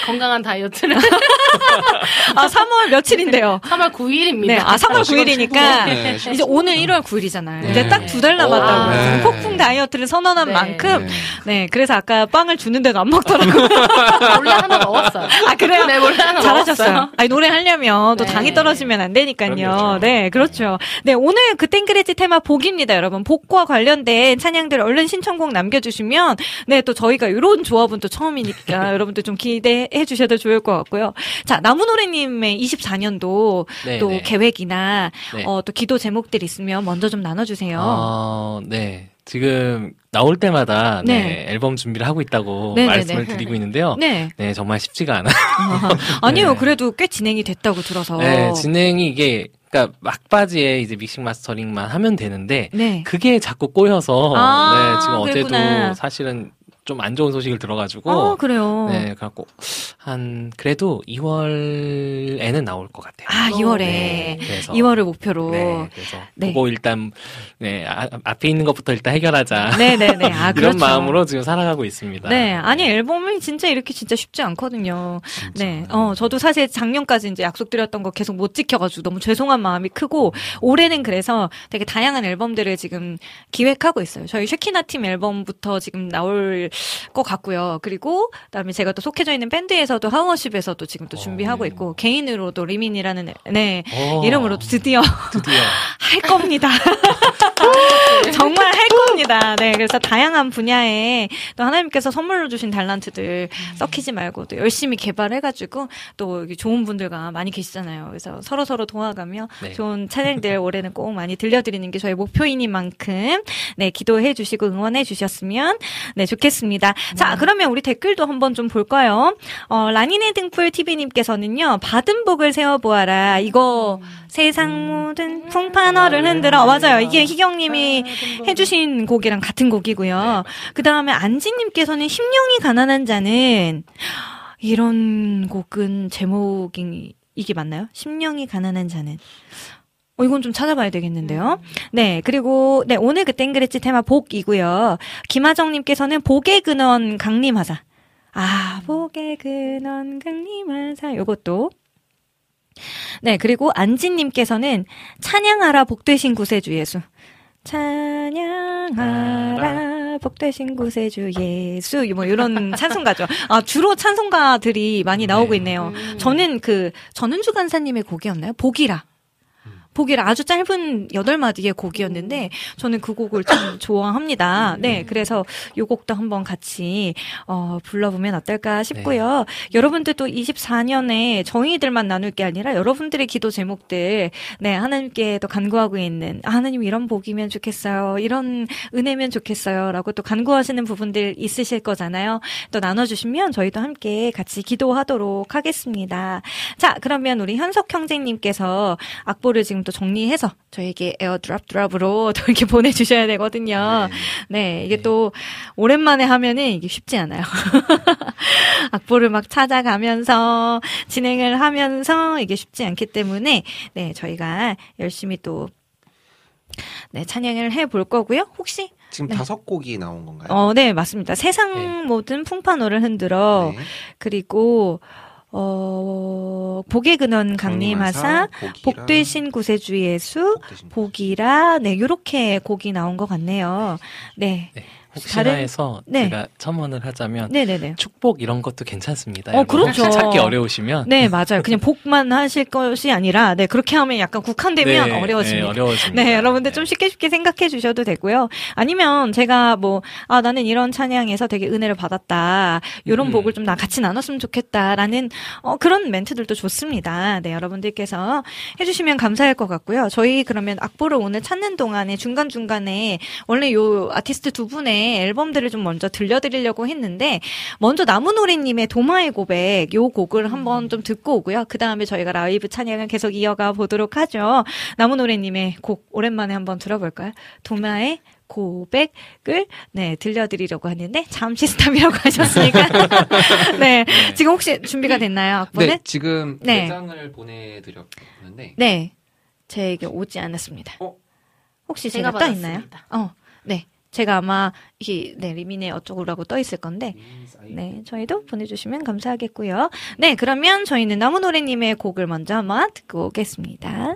건강한 다이어트를 [LAUGHS] 아, 3월 며칠인데요? 3월 9일입니다. 네, 아, 3월 어, 시간 9일이니까 네, 이제 오늘 1월 9일이잖아요. 네. 이제 딱 두 달 남았다고. 네. 폭풍 다이어트를 선언한 네. 만큼, 네. 네, 그래서 아까 빵을 주는데도 안 먹더라고요. 원래 하나 먹었어요. 아, 그래요? 네, 원래 하나 잘하셨어요. 먹었어요. 아니, 노래 하려면 또 네. 당이 떨어지면 안 되니까요. 그럼요. 네, 그렇죠. 네, 오늘 그 땡그레지 테마 복입니다, 여러분. 복과 관련된 찬양들 얼른 신청곡 남겨주시면, 네, 또 저희가 이런 조합은 또 처음이니까 [LAUGHS] 여러분들 좀 기대해 주셔도 좋을 것 같고요. 자, 나무노래님의 24년도 네, 또 네. 계획이나, 네. 어, 또 기도 제목들 있으면 먼저 좀 나눠주세요. 어, 네. 지금 나올 때마다 네. 네. 앨범 준비를 하고 있다고 네네네. 말씀을 드리고 있는데요. 네. 네, 정말 쉽지가 않아요. [LAUGHS] 아니요, 네. 그래도 꽤 진행이 됐다고 들어서. 네, 진행이 이게 그러니까 막바지에 이제 믹싱 마스터링만 하면 되는데 네. 그게 자꾸 꼬여서 아, 네, 지금 어제도 그랬구나. 사실은 좀 안 좋은 소식을 들어가지고 어, 그래요. 네, 그래갖고 한 그래도 2월에는 나올 것 같아요. 아, 어, 2월에. 네, 그래서 2월을 목표로. 네, 그래서 네. 그거 일단 네 아, 앞에 있는 것부터 일단 해결하자. 네네네. 아, [LAUGHS] 이런 그렇죠. 마음으로 지금 살아가고 있습니다. 네, 아니 앨범이 진짜 이렇게 진짜 쉽지 않거든요. 네, 어 저도 사실 작년까지 이제 약속드렸던 거 계속 못 지켜가지고 너무 죄송한 마음이 크고 올해는 그래서 되게 다양한 앨범들을 지금 기획하고 있어요. 저희 쉐키나 팀 앨범부터 지금 나올 것 같고요. 그리고 그다음에 제가 또 속해져 있는 밴드에서도 하우어십에서도 지금 또 준비하고 있고 개인으로 리민으로도 리민이라는 네 오, 이름으로 드디어 드디어 [LAUGHS] 할 겁니다. [LAUGHS] 정말 할 겁니다. 네, 그래서 다양한 분야에 또 하나님께서 선물로 주신 달란트들 썩히지 말고 또 열심히 개발해가지고 또 여기 좋은 분들과 많이 계시잖아요. 그래서 서로 서로 도와가며 네. 좋은 찬양들 올해는 꼭 많이 들려드리는 게 저희 목표이니만큼 네 기도해 주시고 응원해 주셨으면 네 좋겠습니다. 자, 그러면 우리 댓글도 한번 좀 볼까요? 어, 라니네 등불 TV님께서는요 받은 복을 세워보아라. 이거 세상 모든 풍파너를 흔들어. 맞아요. 이게 희경님이 해주신 곡이랑 같은 곡이고요. 그 다음에 안지님께서는 심령이 가난한 자는 이런 곡은 제목이 이게 맞나요? 심령이 가난한 자는 어, 이건 좀 찾아봐야 되겠는데요. 네, 그리고, 네, 오늘 그 땡그레치 테마 복이고요. 김하정님께서는 복의 근원 강림하사. 아, 복의 근원 강림하사. 요것도. 네, 그리고 안지님께서는 찬양하라 복되신 구세주 예수. 찬양하라 복되신 구세주 예수 뭐 이런 찬송가죠. 아 주로 찬송가들이 많이 나오고 있네요. 저는 그 전은주 간사님의 곡이었나요? 복이라. 복이라 아주 짧은 여덟 마디의 곡이었는데 저는 그 곡을 참 [LAUGHS] 좋아합니다. 네, 그래서 요 곡도 한번 같이 어 불러보면 어떨까 싶고요. 여러분들도 24년에 저희들만 나눌 게 아니라 여러분들의 기도 제목들 네 하나님께 또 간구하고 있는 아, 하나님 이런 복이면 좋겠어요. 이런 은혜면 좋겠어요라고 또 간구하시는 부분들 있으실 거잖아요. 또 나눠주시면 저희도 함께 같이 기도하도록 하겠습니다. 자, 그러면 우리 현석 형제님께서 악보를 지금 또 정리해서 저에게 에어드랍 드랍으로 [LAUGHS] 또 이렇게 보내주셔야 되거든요. 네, 이게 또 오랜만에 하면은 이게 쉽지 않아요. [LAUGHS] 악보를 막 찾아가면서 진행을 하면서 이게 쉽지 않기 때문에 네, 저희가 열심히 또 네, 찬양을 해 볼 거고요. 혹시 지금 네. 다섯 곡이 나온 건가요? 어, 네, 맞습니다. 세상 네. 모든 풍파노를 흔들어 네. 그리고 어, 복의 근원 강림하사 복되신 구세주 예수 복이라. 네 요렇게 곡이 나온 것 같네요. 네. 네, 혹시나 다른- 해서 네. 제가 첨언을 하자면 네네네. 축복 이런 것도 괜찮습니다. 어. 그렇죠. 찾기 어려우시면 네, 맞아요. 그냥 [LAUGHS] 복만 하실 것이 아니라, 네, 그렇게 하면 약간 국한되면 네, 어려워집니다. 네, 어려워집니다. 네, 여러분들 좀 네. 쉽게 쉽게 생각해 주셔도 되고요. 아니면 제가 뭐, 아, 나는 이런 찬양에서 되게 은혜를 받았다. 요런 음. 복을 좀 나 같이 나눴으면 좋겠다라는, 어, 그런 멘트들도 좋습니다. 네, 여러분들께서 해주시면 감사할 것 같고요. 저희 그러면 악보를 오늘 찾는 동안에 중간 중간에 원래 요 아티스트 두 분의 앨범들을 좀 먼저 들려드리려고 했는데, 먼저 나무노리님의 도마의 고백, 요 곡을 한번 좀 듣고 오고요. 그 다음에 저희가 라이브 찬양을 계속 이어가 보도록 하죠. 나무노래님의 곡 오랜만에 한번 들어볼까요? 도마의 고백을 네 들려드리려고 하는데 잠시 스탑이라고 [LAUGHS] 하셨으니까 [LAUGHS] 네 지금 혹시 준비가 됐나요 악보는? 네, 지금 네. 대장을 보내드렸는데 네 제게 오지 않았습니다. 어? 혹시 제가 제가, 떠 있나요? 받았습니다. 어, 네 제가 아마 이 네 리미네 어쩌고라고 떠 있을 건데 네, 저희도 보내주시면 감사하겠고요. 네, 그러면 저희는 나무노래님의 곡을 먼저 한번 듣고 오겠습니다.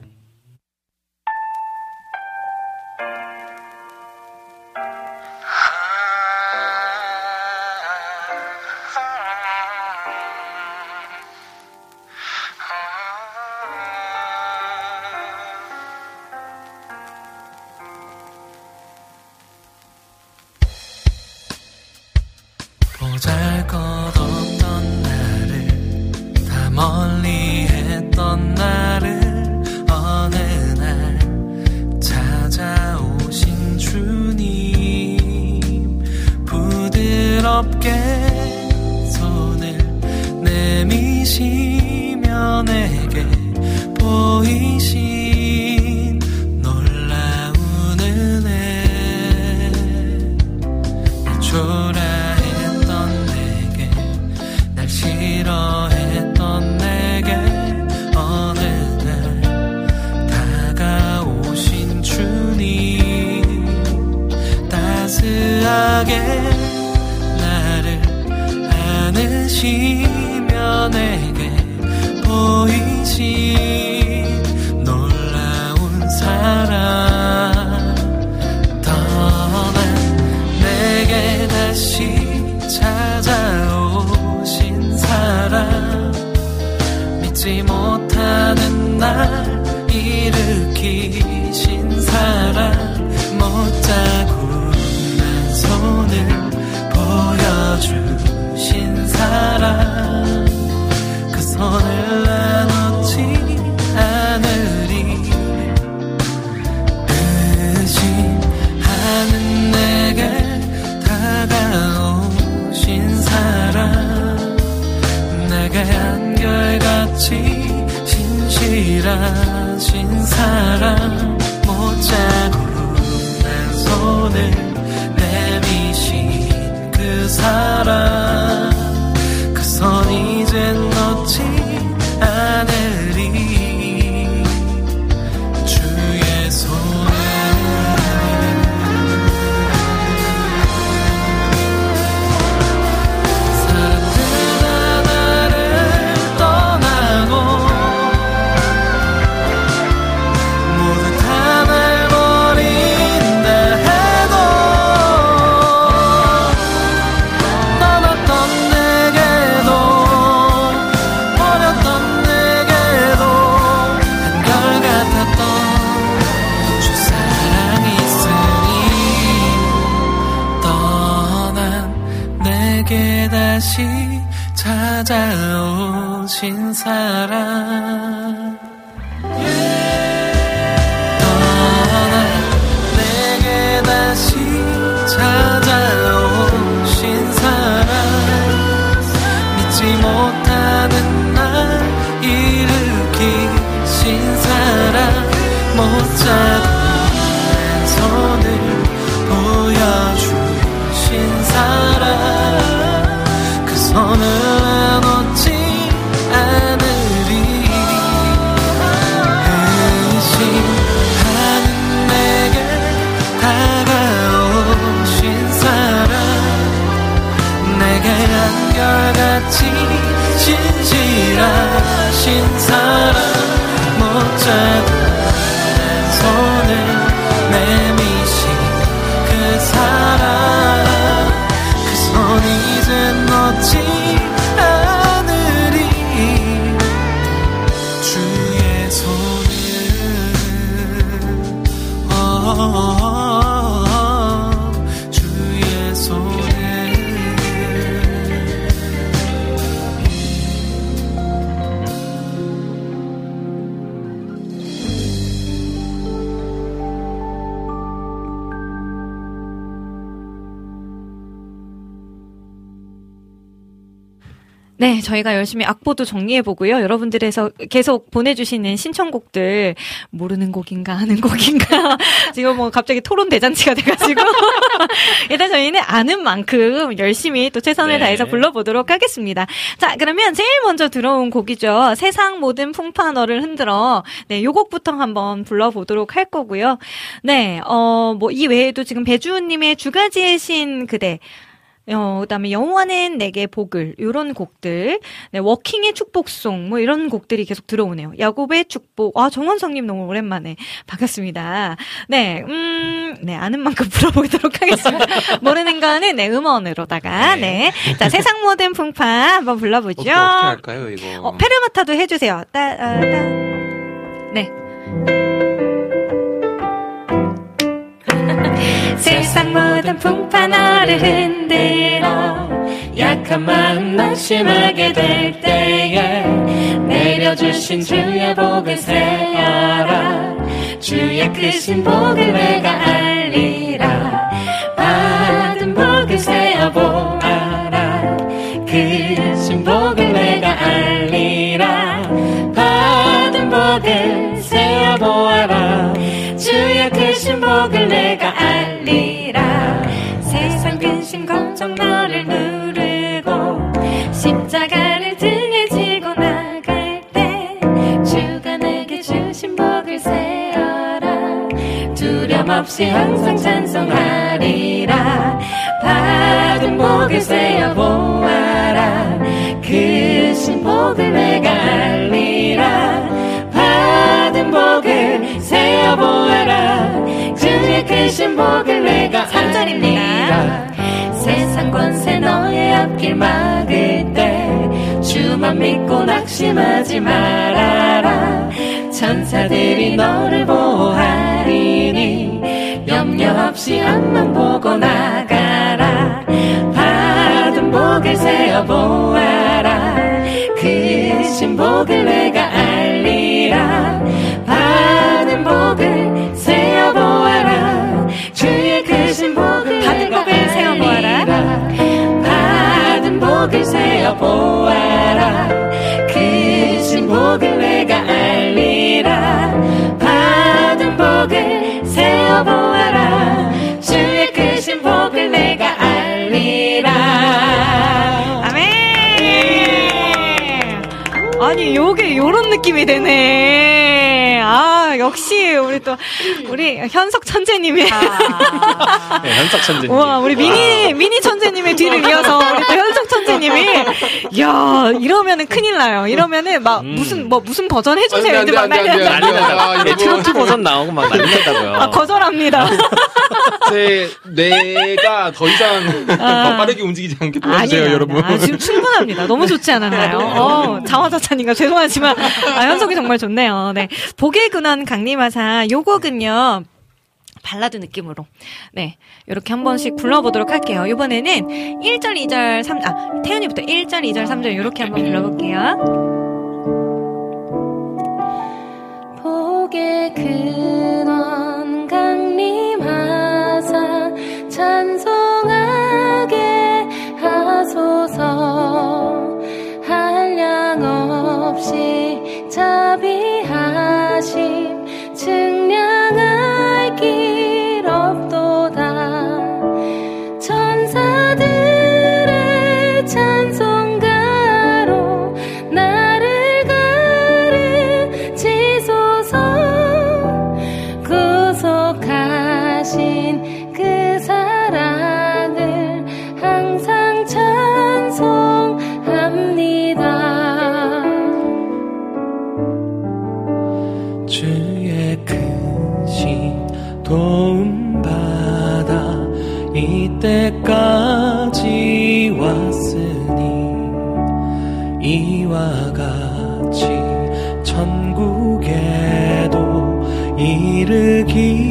열심히 악보도 정리해보고요. 여러분들에서 계속 보내주시는 신청곡들, 모르는 곡인가, 아는 곡인가. [LAUGHS] 지금 뭐 갑자기 토론 대잔치가 돼가지고. [LAUGHS] 일단 저희는 아는 만큼 열심히 또 최선을 네. 다해서 불러보도록 하겠습니다. 자, 그러면 제일 먼저 들어온 곡이죠. 세상 모든 풍파 너를 흔들어. 네, 요 곡부터 한번 불러보도록 할 거고요. 네, 어, 뭐 이 외에도 지금 배주우님의 주가지의 신 그대. 어, 그다음에 영원한 내게 복을 요런 곡들, 네, 워킹의 축복송 뭐 이런 곡들이 계속 들어오네요. 야곱의 축복. 아 정원성님 너무 오랜만에 반갑습니다. 네, 음, 네 아는 만큼 [LAUGHS] 불러보도록 하겠습니다. 모르는 거는 네 음원으로다가 네, 자 세상 모든 풍파 한번 불러보죠. 어떻게, 어떻게 할까요, 이거? 어, 페르마타도 해주세요. 따, 아, 따. 네. 세상 모든 풍파 너를 흔들어 약한 마음 낙심하게 될 때에 내려주신 주의 복을 세어라. 주의 크신 복을 내가 알리라. 받은 복을 세어보아라. 크신 복을 내가 알리라. 받은 복을 세어보아라. 주의 크신 복을 내가 알리라. 세상 근심 걱정 너를 누르고 십자가를 등에 지고 나갈 때 주가 내게 주신 복을 세어라. 두려움 없이 항상 찬송하리라. 받은 복을 세어 보아라. 크신 복을 내가 알리라. 받은 복을 세어 보아라 크신 복을 내가 3절입니다. 세상 권세 너의 앞길 막을 때 주만 믿고 낙심하지 말아라. 천사들이 너를 보호하리니 염려 없이 앞만 보고 나가라. 받은 복을 세어 보아라. 그 신복을 내가 알리라 알리라. 받은 복을 세어 보아라. 주의 그 신복을 내가 알리라. 아멘. 아니 요게 요런 느낌이 되네 아 역시 우리 또 우리 현석 천재님의 네, 현석 천재님. 우와, 우리 미니, 미니 천재님의 뒤를 이어서 우리 또 현석 천재님이, 야 이러면은 큰일 나요. 이러면은 막 무슨, 뭐, 무슨 버전 해 주세요. 안 돼, 이제 막 난리 난다. 아, 트로트 버전 나오고 막 난리 났다고요. 아, 거절합니다. 제 뇌가 더 이상 더 빠르게 움직이지 않게 도와주세요, 여러분. 아, 지금 충분합니다. 너무 좋지 않았나요? 어, 자화자찬인가 죄송하지만, 아, 현석이 정말 좋네요. 네. 복의 근원 강림하사, 요 곡은요, 발라드 느낌으로. 네. 이렇게 한 번씩 불러보도록 할게요. 이번에는 1절, 2절, 3, 아, 태연이부터 1절, 2절, 3절, 이렇게 한번 불러볼게요. 복의 근원 이와 같이 천국에도 이르기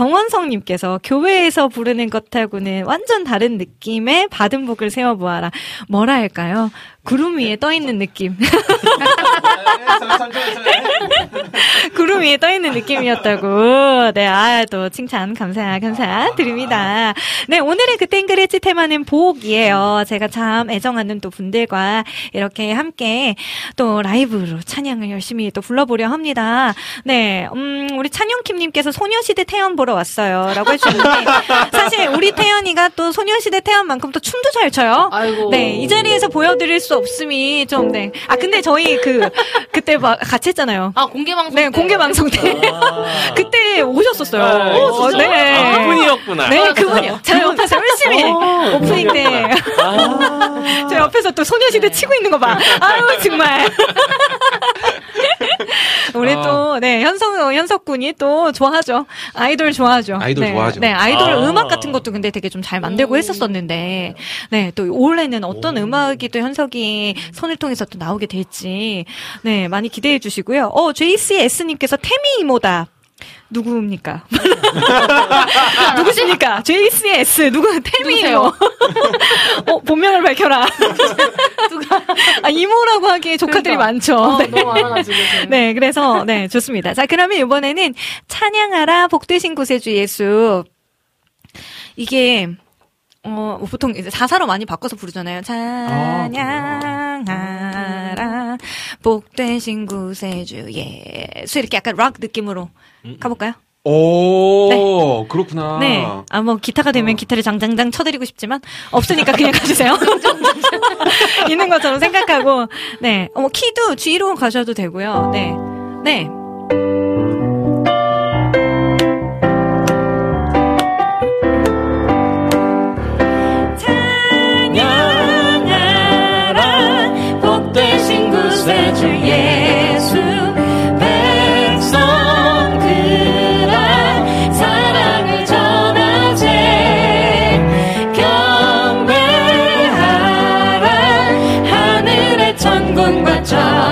정원성님께서 교회에서 부르는 것하고는 완전 다른 느낌의 받은 복을 세워보아라. 뭐라 할까요? 구름 위에 떠 있는 느낌. [LAUGHS] 구름 위에 떠 있는 느낌이었다고. 네, 아, 또 칭찬 감사, 감사 드립니다. 네, 오늘의 그랬지 테마는 복이에요. 제가 참 애정하는 또 분들과 이렇게 함께 또 라이브로 찬양을 열심히 또 불러보려 합니다. 네, 음, 우리 찬영킴님께서 소녀시대 태연 보러 왔어요. 라고 해주셨는데, [LAUGHS] 사실 우리 태연이가 또 소녀시대 태연만큼 또 춤도 잘 춰요. 아이고. 네, 이 자리에서 보여드릴 수 없음이 좀, 네. 아, 근데 저희 그, 그때 막 같이 했잖아요. 아 공개 방송. 네, 때. 공개 방송 때. [LAUGHS] 그때 오셨었어요. 아, 어, 진짜? 네. 아, 그분이었구나. 네, 그분이요. 저 옆에서 열심히 어, 오프닝 때. 아. [LAUGHS] 저 옆에서 또 소녀시대 치고 있는 거 봐. 아유, 정말. 우리 아. 또, 네, 현석, 현석 군이 또 좋아하죠. 아이돌 좋아하죠. 아이돌 네, 좋아하죠. 네, 아이돌 아. 음악 같은 것도 근데 되게 좀 잘 만들고 했었었는데, 네, 또 올해는 어떤 음악이 또 현석이 손을 통해서 또 나오게 될지, 네, 많이 기대해 주시고요. 어, JCS님께서 태미 이모다. 누구입니까? [LAUGHS] 누구십니까? JCS 누구 이모? [LAUGHS] 어 본명을 밝혀라. [LAUGHS] 누가? 아 이모라고 하기에 조카들이 그러니까. 많죠. 어, 네. 너무 많아가지고. 지금. 네, 그래서 네 좋습니다. 자 그러면 이번에는 찬양하라 복되신 구세주 예수 이게 어 보통 이제 사사로 많이 바꿔서 부르잖아요. 찬양하라 복되신 구세주 예수 이렇게 약간 락 느낌으로 가볼까요? 오, 그렇구나. 네. 아, 뭐, 기타가 되면 기타를 장장장 쳐드리고 싶지만, 없으니까 그냥 가주세요. [LAUGHS] 있는 것처럼 생각하고, 네. 어, 뭐, 키도 G로 가셔도 되고요. 네. 네. 찬양하라 복되신 구세주 예 천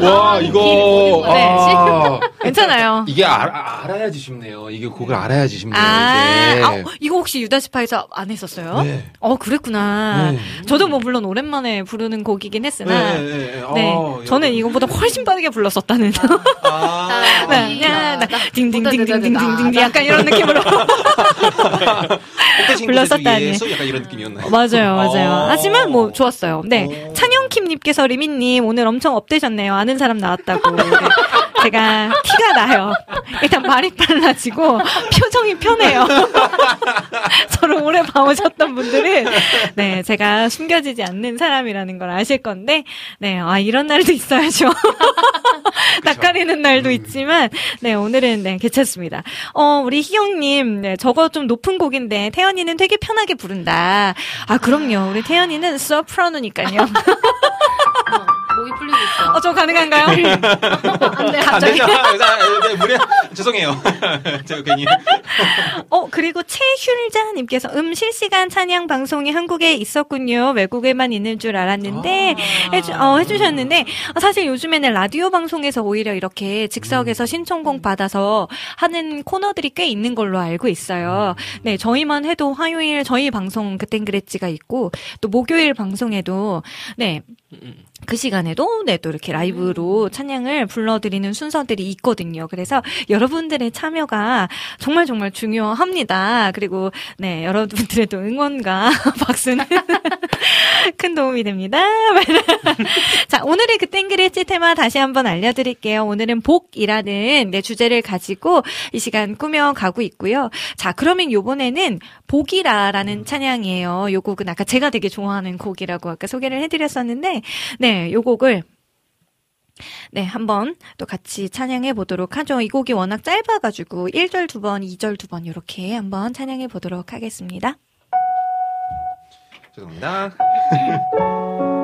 와, 이거, 네. 아, 괜찮아요. 이게 알, 알아야지 쉽네요. 이게 곡을 알아야지 쉽네요. 아, 이게. 아, 이거 혹시 유다시파에서 안 했었어요? 네. 어, 그랬구나. 네. 저도 뭐 물론 오랜만에 부르는 곡이긴 했으나, 네, 네, 네. 네, 어, 저는 이거- 이거보다 훨씬 빠르게 불렀었다는. 아, 네, 딩딩딩딩딩딩딩 약간 이런 느낌으로. 불렀었다니. 약간 이런 느낌이었나요? 맞아요, 맞아요. 어. 하지만 뭐 좋았어요. 네. 어. 찬영 킴님께서 리미님 오늘 엄청 업되셨네요. 아는 사람 나왔다고. 네. 제가 티가 나요. 일단 말이 빨라지고 표정이 편해요. [LAUGHS] 저를 오래 봐오셨던 분들은 네 제가 숨겨지지 않는 사람이라는 걸 아실 건데 네아 이런 날도 있어야죠. [LAUGHS] 낯가리는 날도 있지만 네 오늘은 네 괜찮습니다. 어 우리 희영님 네 저거 좀 높은 곡인데 태연이는 되게 편하게 부른다. 아 그럼요 우리 태연이는 소프라노니까요. [LAUGHS] 목이 풀리고 있어. 어 저 가능한가요? [LAUGHS] 안 돼 갑자기. 네, 무례 죄송해요. [LAUGHS] 제가 괜히 어, 그리고 최휴자님께서 음, 실시간 찬양 방송이 한국에 있었군요. 외국에만 있는 줄 알았는데, 해주, 어, 해주셨는데, 어, 사실 요즘에는 라디오 방송에서 오히려 이렇게 즉석에서 신청곡 받아서 하는 코너들이 꽤 있는 걸로 알고 있어요. 네, 저희만 해도 화요일 저희 방송 그땐 그랬지가 있고, 또 목요일 방송에도, 네, 그 시간에도 네, 또 이렇게 라이브로 찬양을 불러드리는 순서들이 있거든요. 그래서 여러분들의 참여가 정말 정말 중요합니다. 그리고 네, 여러분들의 또 응원과 [LAUGHS] 박수는 [LAUGHS] 큰 도움이 됩니다. [LAUGHS] 자, 오늘의 그땐 그랬지 테마 다시 한번 알려드릴게요. 오늘은 복이라는 네, 주제를 가지고 이 시간 꾸며가고 있고요. 자, 그러면 요번에는 복이라라는 찬양이에요. 요 곡은 아까 제가 되게 좋아하는 곡이라고 아까 소개를 해드렸었는데, 네, 요 곡을 네, 한번 또 같이 찬양해 보도록 하죠. 이 곡이 워낙 짧아가지고 1절 두 번, 2절 두번 이렇게 한번 찬양해 보도록 하겠습니다. 죄송합니다. [LAUGHS]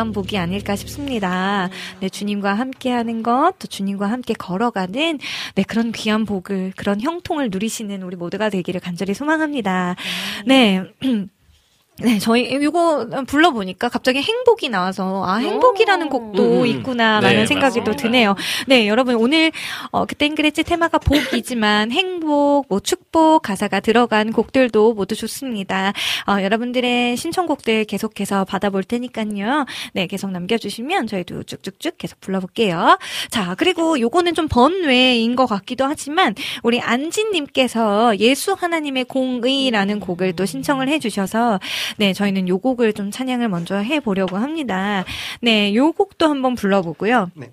가장 귀한 복이 아닐까 싶습니다. 네, 주님과 함께하는 것, 또 주님과 함께 걸어가는 네 그런 귀한 복을, 그런 형통을 누리시는 우리 모두가 되기를 간절히 소망합니다. 네. [CLEARS THROAT] 네, 저희 이거 불러 보니까 갑자기 행복이 나와서 아 행복이라는 곡도 음. 있구나라는 네, 생각이 또. 드네요. 네, 여러분 오늘 어 그땐 그랬지 테마가 복이지만 [LAUGHS] 행복, 뭐 축복 가사가 들어간 곡들도 모두 좋습니다. 어, 여러분들의 신청곡들 계속해서 받아볼 테니까요. 네, 계속 남겨주시면 저희도 쭉쭉쭉 계속 불러볼게요. 자, 그리고 요거는 좀 번외인 것 같기도 하지만 우리 안진님께서 예수 하나님의 공의라는 곡을 또 신청을 해주셔서 네, 저희는 요 곡을 좀 찬양을 먼저 해보려고 합니다. 네, 요 곡도 한번 불러보고요. 네.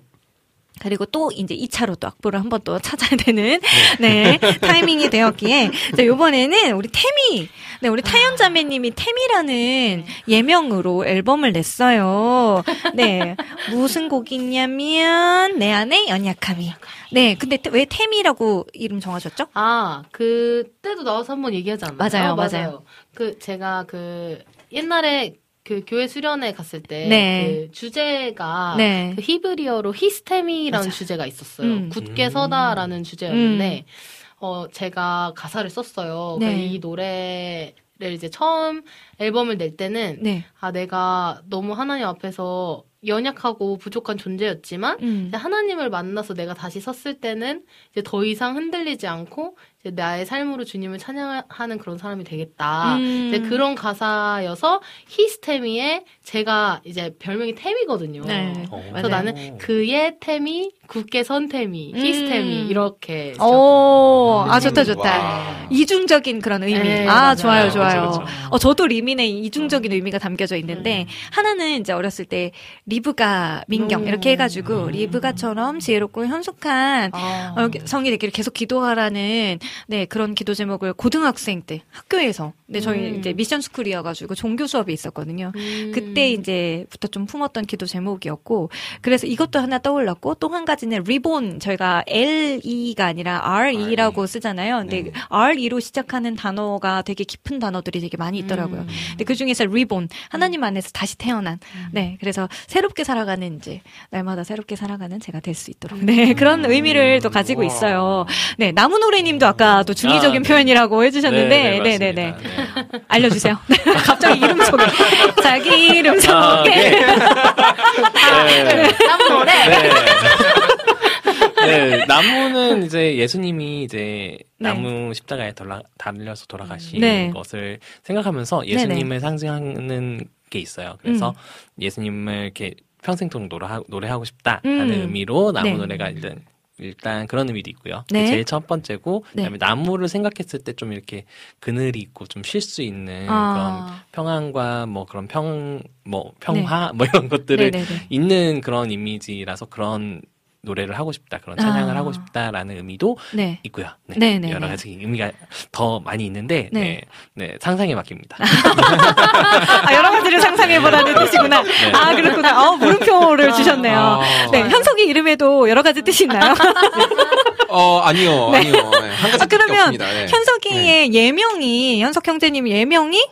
그리고 또 이제 2차로 또 악보를 한 번 또 찾아야 되는 [LAUGHS] 네, 타이밍이 되었기에 자, 요번에는 우리 태미 네, 우리 타연 자매님이 태미라는 예명으로 앨범을 냈어요. 네. 무슨 곡이냐면 내 안에 연약함이. 네. 근데 태- 왜 태미라고 이름 정하셨죠? 아, 그때도 나와서 한번 얘기하지 않나요? 맞아요, 맞아요. 그 제가 그 옛날에 그 교회 수련회 갔을 때 네. 그 주제가 네. 그 히브리어로 히스테미라는 주제가 있었어요. 음. 굳게 음. 서다라는 주제였는데 어 제가 가사를 썼어요. 네. 그러니까 이 노래 를 이제 처음 앨범을 낼 때는 네. 아 내가 너무 하나님 앞에서 연약하고 부족한 존재였지만 음. 이제 하나님을 만나서 내가 다시 섰을 때는 이제 더 이상 흔들리지 않고 이제 나의 삶으로 주님을 찬양하는 그런 사람이 되겠다. 음. 이제 그런 가사여서 히스테미에 제가 이제 별명이 태미거든요. 네. 어. 그래서 맞아요. 나는 그의 태미, 굳게 선 태미, 음. 히스테미 이렇게. 오, 아, 음, 좋다, 좋다. 와. 이중적인 그런 의미. 네, 아, 맞아요. 좋아요, 좋아요. 그렇죠. 어, 저도 리민의 이중적인 의미가 담겨져 있는데, 하나는 이제 어렸을 때 리브가 민경, 음. 이렇게 해가지고, 리브가처럼 지혜롭고 현숙한 아. 여성이 되기를 계속 기도하라는 네 그런 기도 제목을 고등학생 때 학교에서 근데 저희 음. 이제 미션 스쿨이어가지고 종교 수업이 있었거든요. 음. 그때 이제부터 좀 품었던 기도 제목이었고 그래서 이것도 하나 떠올랐고 또 한 가지는 리본 저희가 L E가 아니라 R E라고 쓰잖아요. 근데 네. R E로 시작하는 단어가 되게 깊은 단어들이 되게 많이 있더라고요. 음. 근데 그 중에서 리본 하나님 안에서 다시 태어난 네 그래서 새롭게 살아가는 이제 날마다 새롭게 살아가는 제가 될 수 있도록 네 그런 의미를 또 가지고 와. 있어요. 네 나무노래님도 아까 또 중의적인 아, 네. 표현이라고 해주셨는데 네, 네, 네, 네. 네. [LAUGHS] 알려주세요. [LAUGHS] [LAUGHS] 갑자기 이름 소개. 자기 이름 아, 소개. 네. 네. 땀 노래. 네. 네, 나무는 이제 예수님이 이제 네. 나무 십자가에 돌아, 달려서 돌아가신 네. 것을 생각하면서 예수님을 상징하는 게 있어요. 그래서 음. 예수님을 이렇게 평생토록 노래하, 노래하고 싶다라는 음. 의미로 나무 네. 노래가 일단 일단 그런 의미도 있고요. 네. 제일 첫 번째고 네. 그다음에 나무를 생각했을 때 좀 이렇게 그늘이 있고 좀 쉴 수 있는 그런 아. 평안과 뭐 그런 평 뭐 평화 뭐 이런 것들을. 있는 그런 이미지라서 그런 노래를 하고 싶다, 그런 찬양을 아. 하고 싶다라는 의미도 네. 있고요. 네. 네네네. 여러 가지 의미가 더 많이 있는데, 네. 네, 네, 상상에 맡깁니다. [LAUGHS] 아, 여러 가지를 상상해보라는 뜻이구나. 네. 아, 그렇구나. 어, 물음표를 주셨네요. 아. 네, 현석이 이름에도 여러 가지 뜻이 있나요? [LAUGHS] 어, 아니요, 네. 아니요. 네, 한 가지 아, 그러면 없습니다. 네. 현석이의 예명이, 현석 형제님 예명이?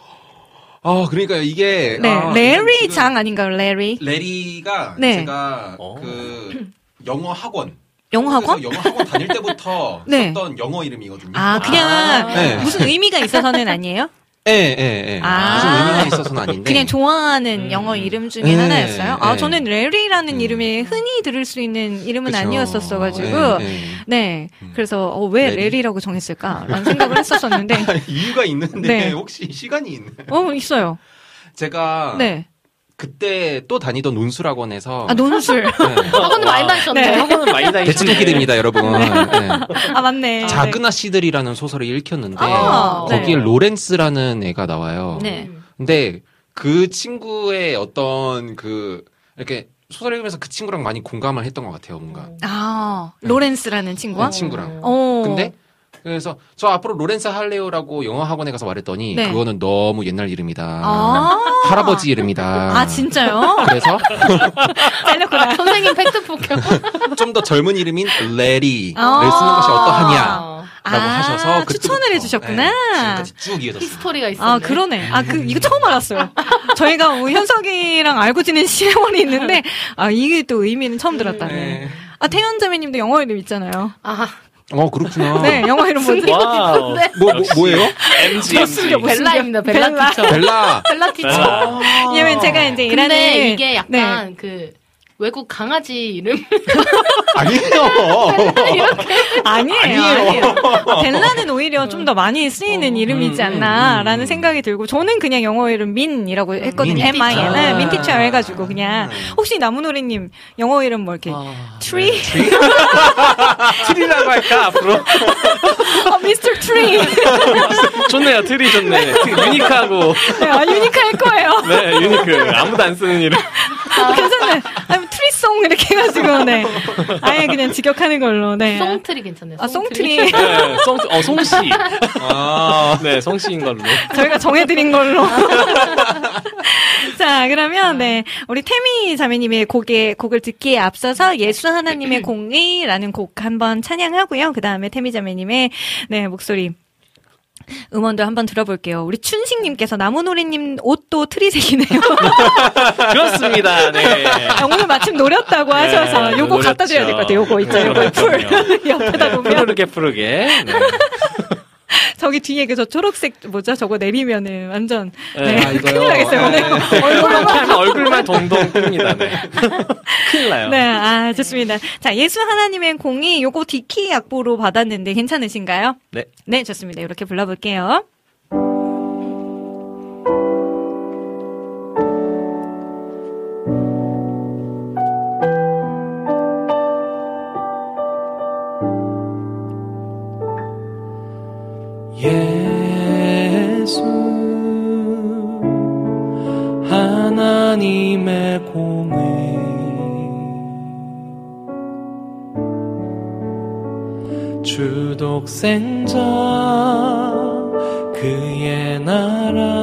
아, 그러니까 이게 네, 아, 레리 장 아닌가요, 레리? 레리가 네. 제가 어. 그 영어 학원 영어 학원? 영어 학원 다닐 때부터 [LAUGHS] 네. 썼던 영어 이름이거든요. 아, 그냥 아. 네. 무슨 의미가 있어서는 아니에요? 예, 예, 예. 아. 무슨 의미가 있어서는 아닌데. 그냥 좋아하는 음. 영어 이름 중에 네, 하나였어요. 아, 네. 저는 레리라는 음. 이름이 흔히 들을 수 있는 이름은 그쵸. 아니었었어가지고, 예, 예. 네. 음. 그래서, 어, 왜 레리? 레리라고 정했을까라는 생각을 했었었는데, [LAUGHS] 이유가 있는데 네. 혹시 시간이 있나요? 어, 있어요. 제가 네. 그때 또 다니던 논술학원에서 아, 논술. 네. [LAUGHS] 학원도 많이 다니셨네요. 네. 학원은 많이 다니시네. 대치동길입니다, 여러분. 네. 아, 맞네. 작은 아씨들이라는 소설을 읽혔는데 아, 네. 거기에 로렌스라는 애가 나와요. 네. 근데 그 친구의 어떤 그 이렇게 소설 읽으면서 그 친구랑 많이 공감을 했던 것 같아요, 뭔가. 아, 로렌스라는 친구와? 그 친구랑. 어. 근데 그래서 저 앞으로 로렌스 할래요라고 영어 학원에 가서 말했더니 네. 그거는 너무 옛날 이름이다. 아. 할아버지 이름이다. 아, 진짜요? 그래서 [LAUGHS] 잘렸구나. 선생님 팩트 폭격. [LAUGHS] 좀 더 젊은 이름인 래리를 아. 쓰는 것이 어떠하냐 라고 아, 하셔서 그때부터, 추천을 해주셨구나. 네, 지금까지 쭉 이어졌어요. 히스토리가 있었네. 아, 그러네. 아, 그, 이거 처음 알았어요. 저희가 뭐 현석이랑 알고 지낸 세월이 있는데, 아, 이게 또 의미는 처음 들었다네. 네. 아, 태연 자매님도 영어 이름 있잖아요. 아, 어 그렇구나. 네, 영어 이름 뭐지? Wow. [LAUGHS] 뭐, 뭐 뭐예요? MG, MG. 벨라입니다. 벨라 벨라. Teacher. 벨라. 벨라 teacher. 아. 왜냐면 제가 이제. 근데 이게 약간 네. 그 외국 강아지 이름 [LAUGHS] 아니에요. 아니에요. 아니에요. 아니에요. 벨라는 오히려 좀 더 많이 쓰이는 어. 이름이지 음, 않나라는 음. 생각이 들고 저는 그냥 영어 이름 민이라고 했거든요. 민 M-I-N. Teacher. 네, 민teacher 해가지고 그냥. 음. 혹시 나무노래님 영어 이름 뭐 이렇게. 아, 트리? [LAUGHS] Tree라고 할까 앞으로? 어, Mr. Tree. [LAUGHS] 좋네요, 트리 좋네. 유니크하고 네, 아, 유니크할 거예요. 네 유니크 아무도 안 쓰는 이름. 재밌다. 괜찮네. 아니, Tree Song 이렇게 해가지고, 네. 아예 그냥 직역하는 걸로, 네. 송Tree 괜찮네요. 아, 송Tree. 네, 송, 어, 송씨. 아. 네, 송씨인 걸로. 저희가 정해드린 걸로. [LAUGHS] 자, 그러면, 네. 우리 태미 자매님의 곡에, 곡을 듣기에 앞서서 예수 하나님의 공의라는 곡 한번 찬양하고요. 그 다음에 태미 자매님의, 네, 목소리. 음원도 한번 들어볼게요. 우리 춘식님께서 나무노래님 옷도 tree색이네요. [LAUGHS] 그렇습니다. 네. 아, 오늘 마침 노렸다고 하셔서 네, 요거 갖다 드려야 될 것 같아요. 요거 있죠. 요거 풀. [LAUGHS] 옆에다 보면. 푸르게 푸르게. 네. [LAUGHS] [LAUGHS] 저기 뒤에 그 저 초록색 뭐죠? 저거 내리면은 완전 네. 네. 아? 큰일 나겠어요. 오늘 네. 얼굴만 얼굴만 동동 뜹니다. 네. [LAUGHS] 큰일 나요. 네, 아, 좋습니다. 자, 예수 하나님의 공의 요거 D key 악보로 받았는데 괜찮으신가요? 네. 네, 좋습니다. 이렇게 불러볼게요. 공의 주독생자 그의 나라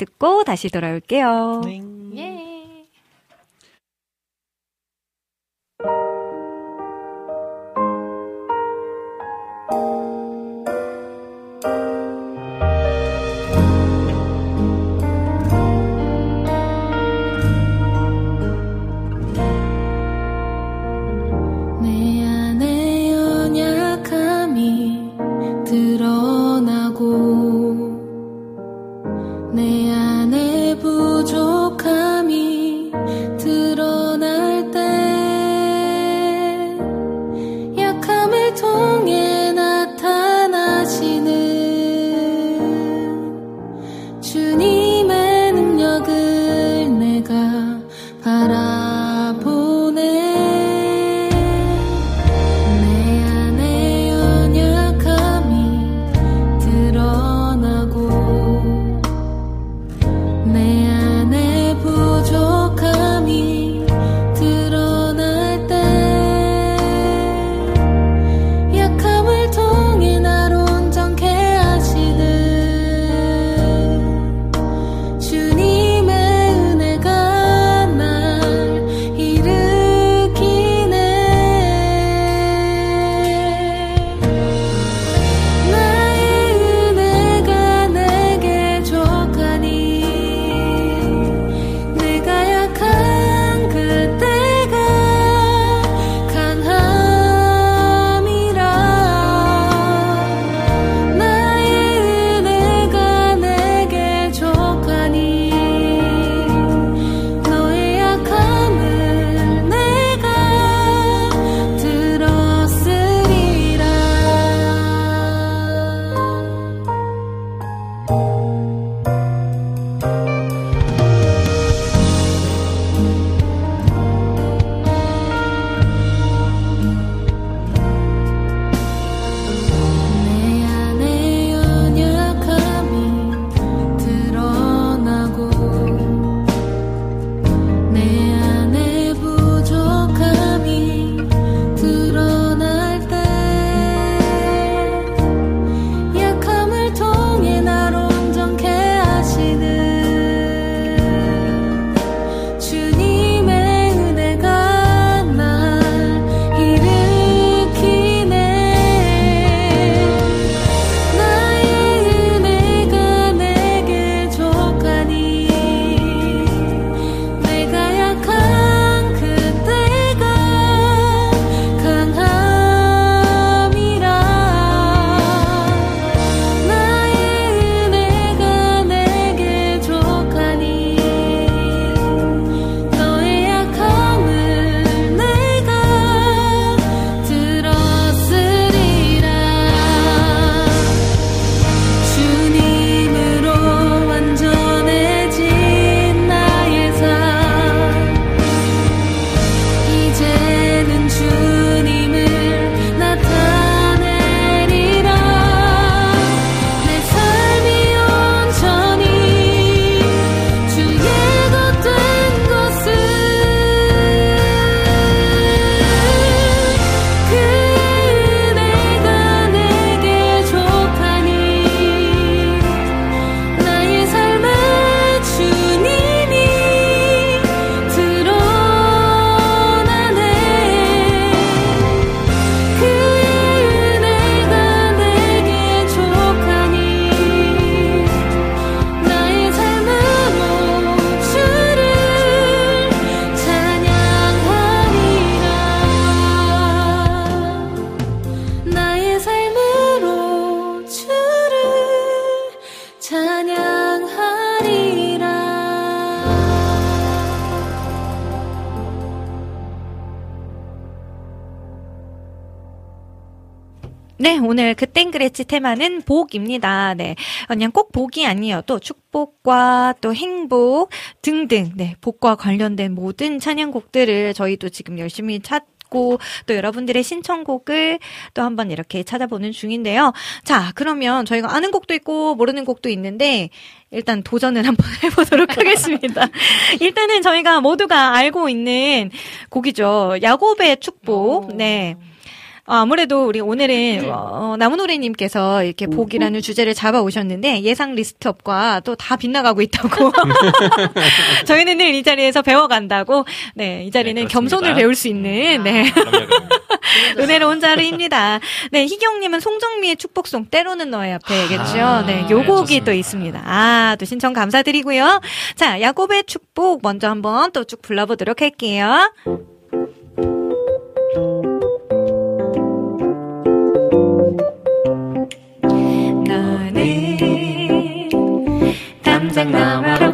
듣고 다시 돌아올게요. 네. 스크래치 테마는 복입니다. 네. 그냥 꼭 복이 아니어도 축복과 또 행복 등등, 네. 복과 관련된 모든 찬양곡들을 저희도 지금 열심히 찾 또 여러분들의 신청곡을 또 한번 이렇게 찾아보는 중인데요. 자, 그러면 저희가 아는 곡도 있고 모르는 곡도 있는데 일단 도전을 [LAUGHS] 한번 해보도록 하겠습니다. 일단은 저희가 모두가 알고 있는 곡이죠. 야곱의 축복. 네. 아무래도 우리 오늘은 어, 나무노래님께서 이렇게 복이라는 주제를 잡아 오셨는데 예상 리스트업과 또 다 빗나가고 있다고. [LAUGHS] 저희는 늘 이 자리에서 배워간다고. 네, 이 자리는 네, 겸손을. 배울 수 있는 네. 그럼요, 그럼요. 은혜로운 자리입니다. 네, 희경님은 송정미의 축복송 때로는 너의 앞에겠죠. 아, 네, 네, 요 곡이 좋습니다. 또 있습니다. 아, 또 신청 감사드리고요. 자, 야곱의 축복 먼저 한번 또 쭉 불러보도록 할게요. 담장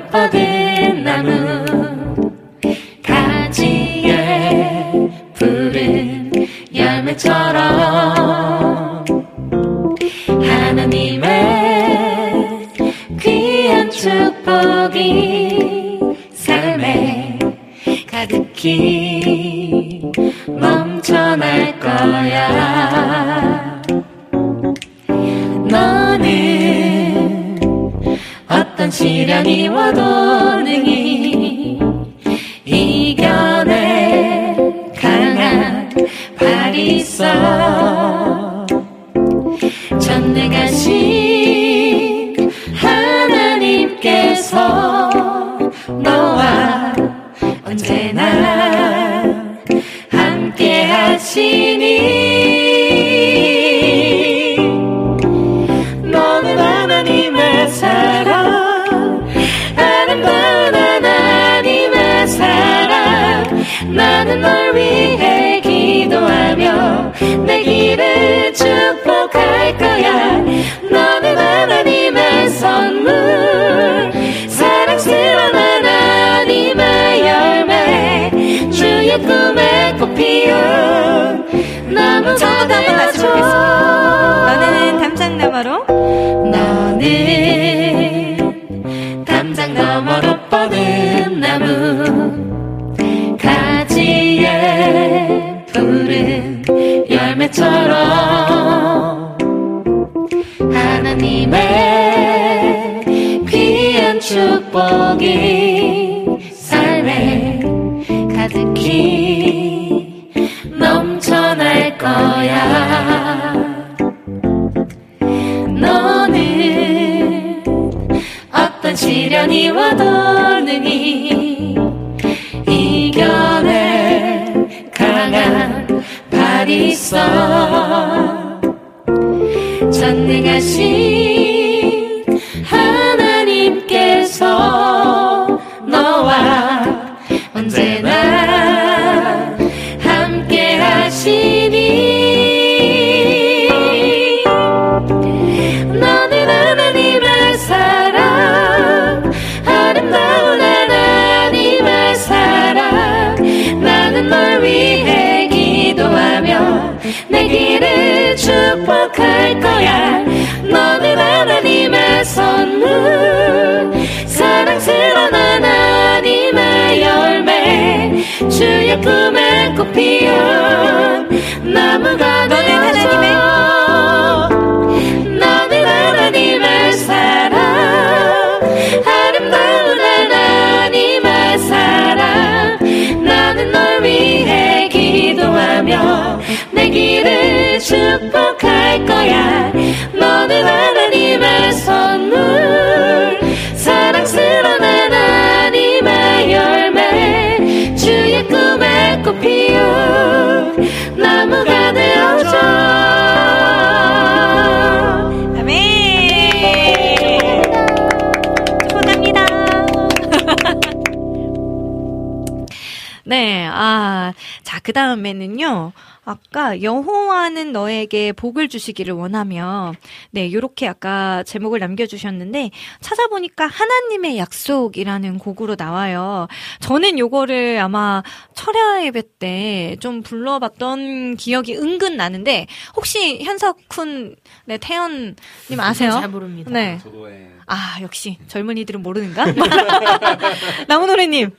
복을 주시기를 원하며, 네, 요렇게 아까 제목을 남겨주셨는데, 찾아보니까 하나님의 약속이라는 곡으로 나와요. 저는 요거를 아마 철야 예배 때 좀 불러봤던 기억이 은근 나는데, 혹시 현석훈, 네, 태연님 아세요? 잘 모릅니다. 네. 저도 예. 아, 역시 젊은이들은 모르는가? [LAUGHS] 나무노래님,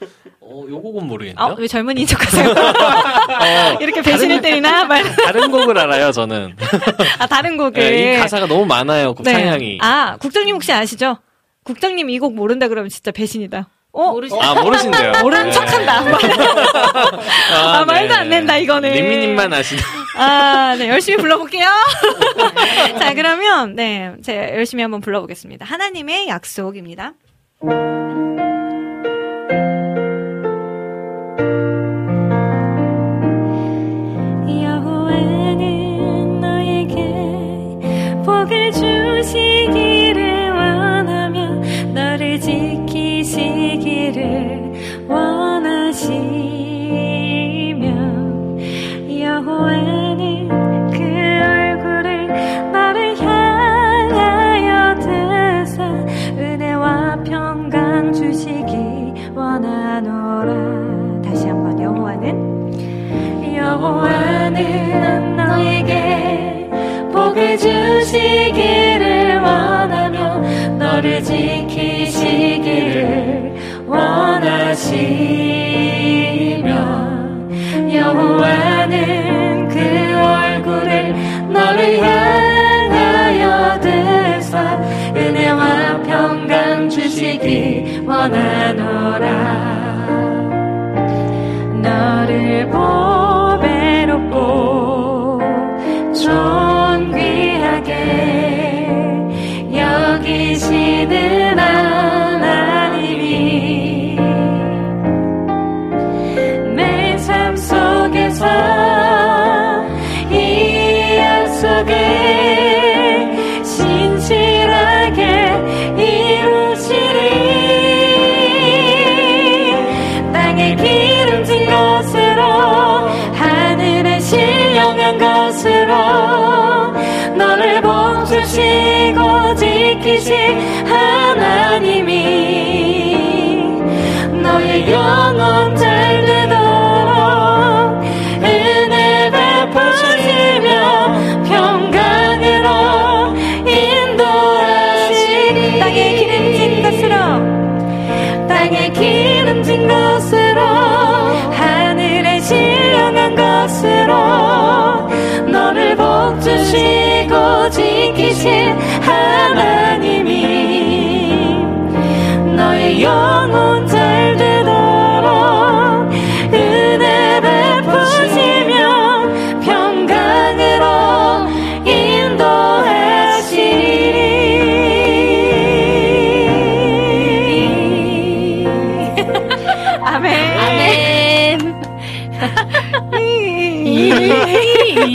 어, 요 곡은 모르겠네요. 어, 왜 젊은이인 척하세요? [LAUGHS] 어, [LAUGHS] 이렇게 배신을 때리나? [LAUGHS] 말. 다른 곡을 알아요, 저는. 아 다른 곡을. 네, 이 가사가 너무 많아요, 곡 상향이. 네. 아 국장님 혹시 아시죠? 국장님 이 곡 모른다 그러면 진짜 배신이다. 어? 모르시 아, 모르신대요. 모르는 네. 척한다. 아, 말도 안 된다, 이거는. 리미님만 아시나. 아, 네, 열심히 불러볼게요. 자, 그러면, 네, 제가 열심히 한번 불러보겠습니다. 하나님의 약속입니다. 여호와는 너에게 복을 주시기를 원하며 너를 지키시기를 원하시며 여호와는 그 얼굴을 너를 향하여 드사 은혜와 평강 주시기 원하노라. 너를 보 복주시고 지키신 하나님이 너의 영혼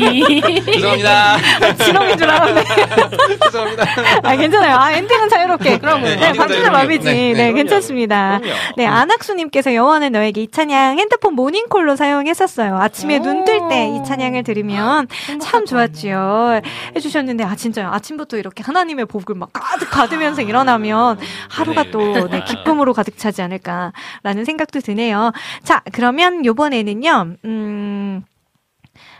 죄송합니다. 진홍인 줄 알았네. [LAUGHS] 죄송합니다. 아, 괜찮아요. 아, 엔딩은 자유롭게. 그럼, 네, 네. 마음이지. 네, 네, 네, 그럼요. 괜찮습니다. 그럼요. 네, 안학수님께서 여호와는 너에게 이 찬양 핸드폰 모닝콜로 사용했었어요. 아침에 눈 뜰 때 이 찬양을 들으면 참 좋았지요. 해주셨는데, 아, 진짜요. 아침부터 이렇게 하나님의 복을 막 가득 받으면서 일어나면 하루가 또 네, 기쁨으로 가득 차지 않을까라는 생각도 드네요. 자, 그러면 요번에는요, 음,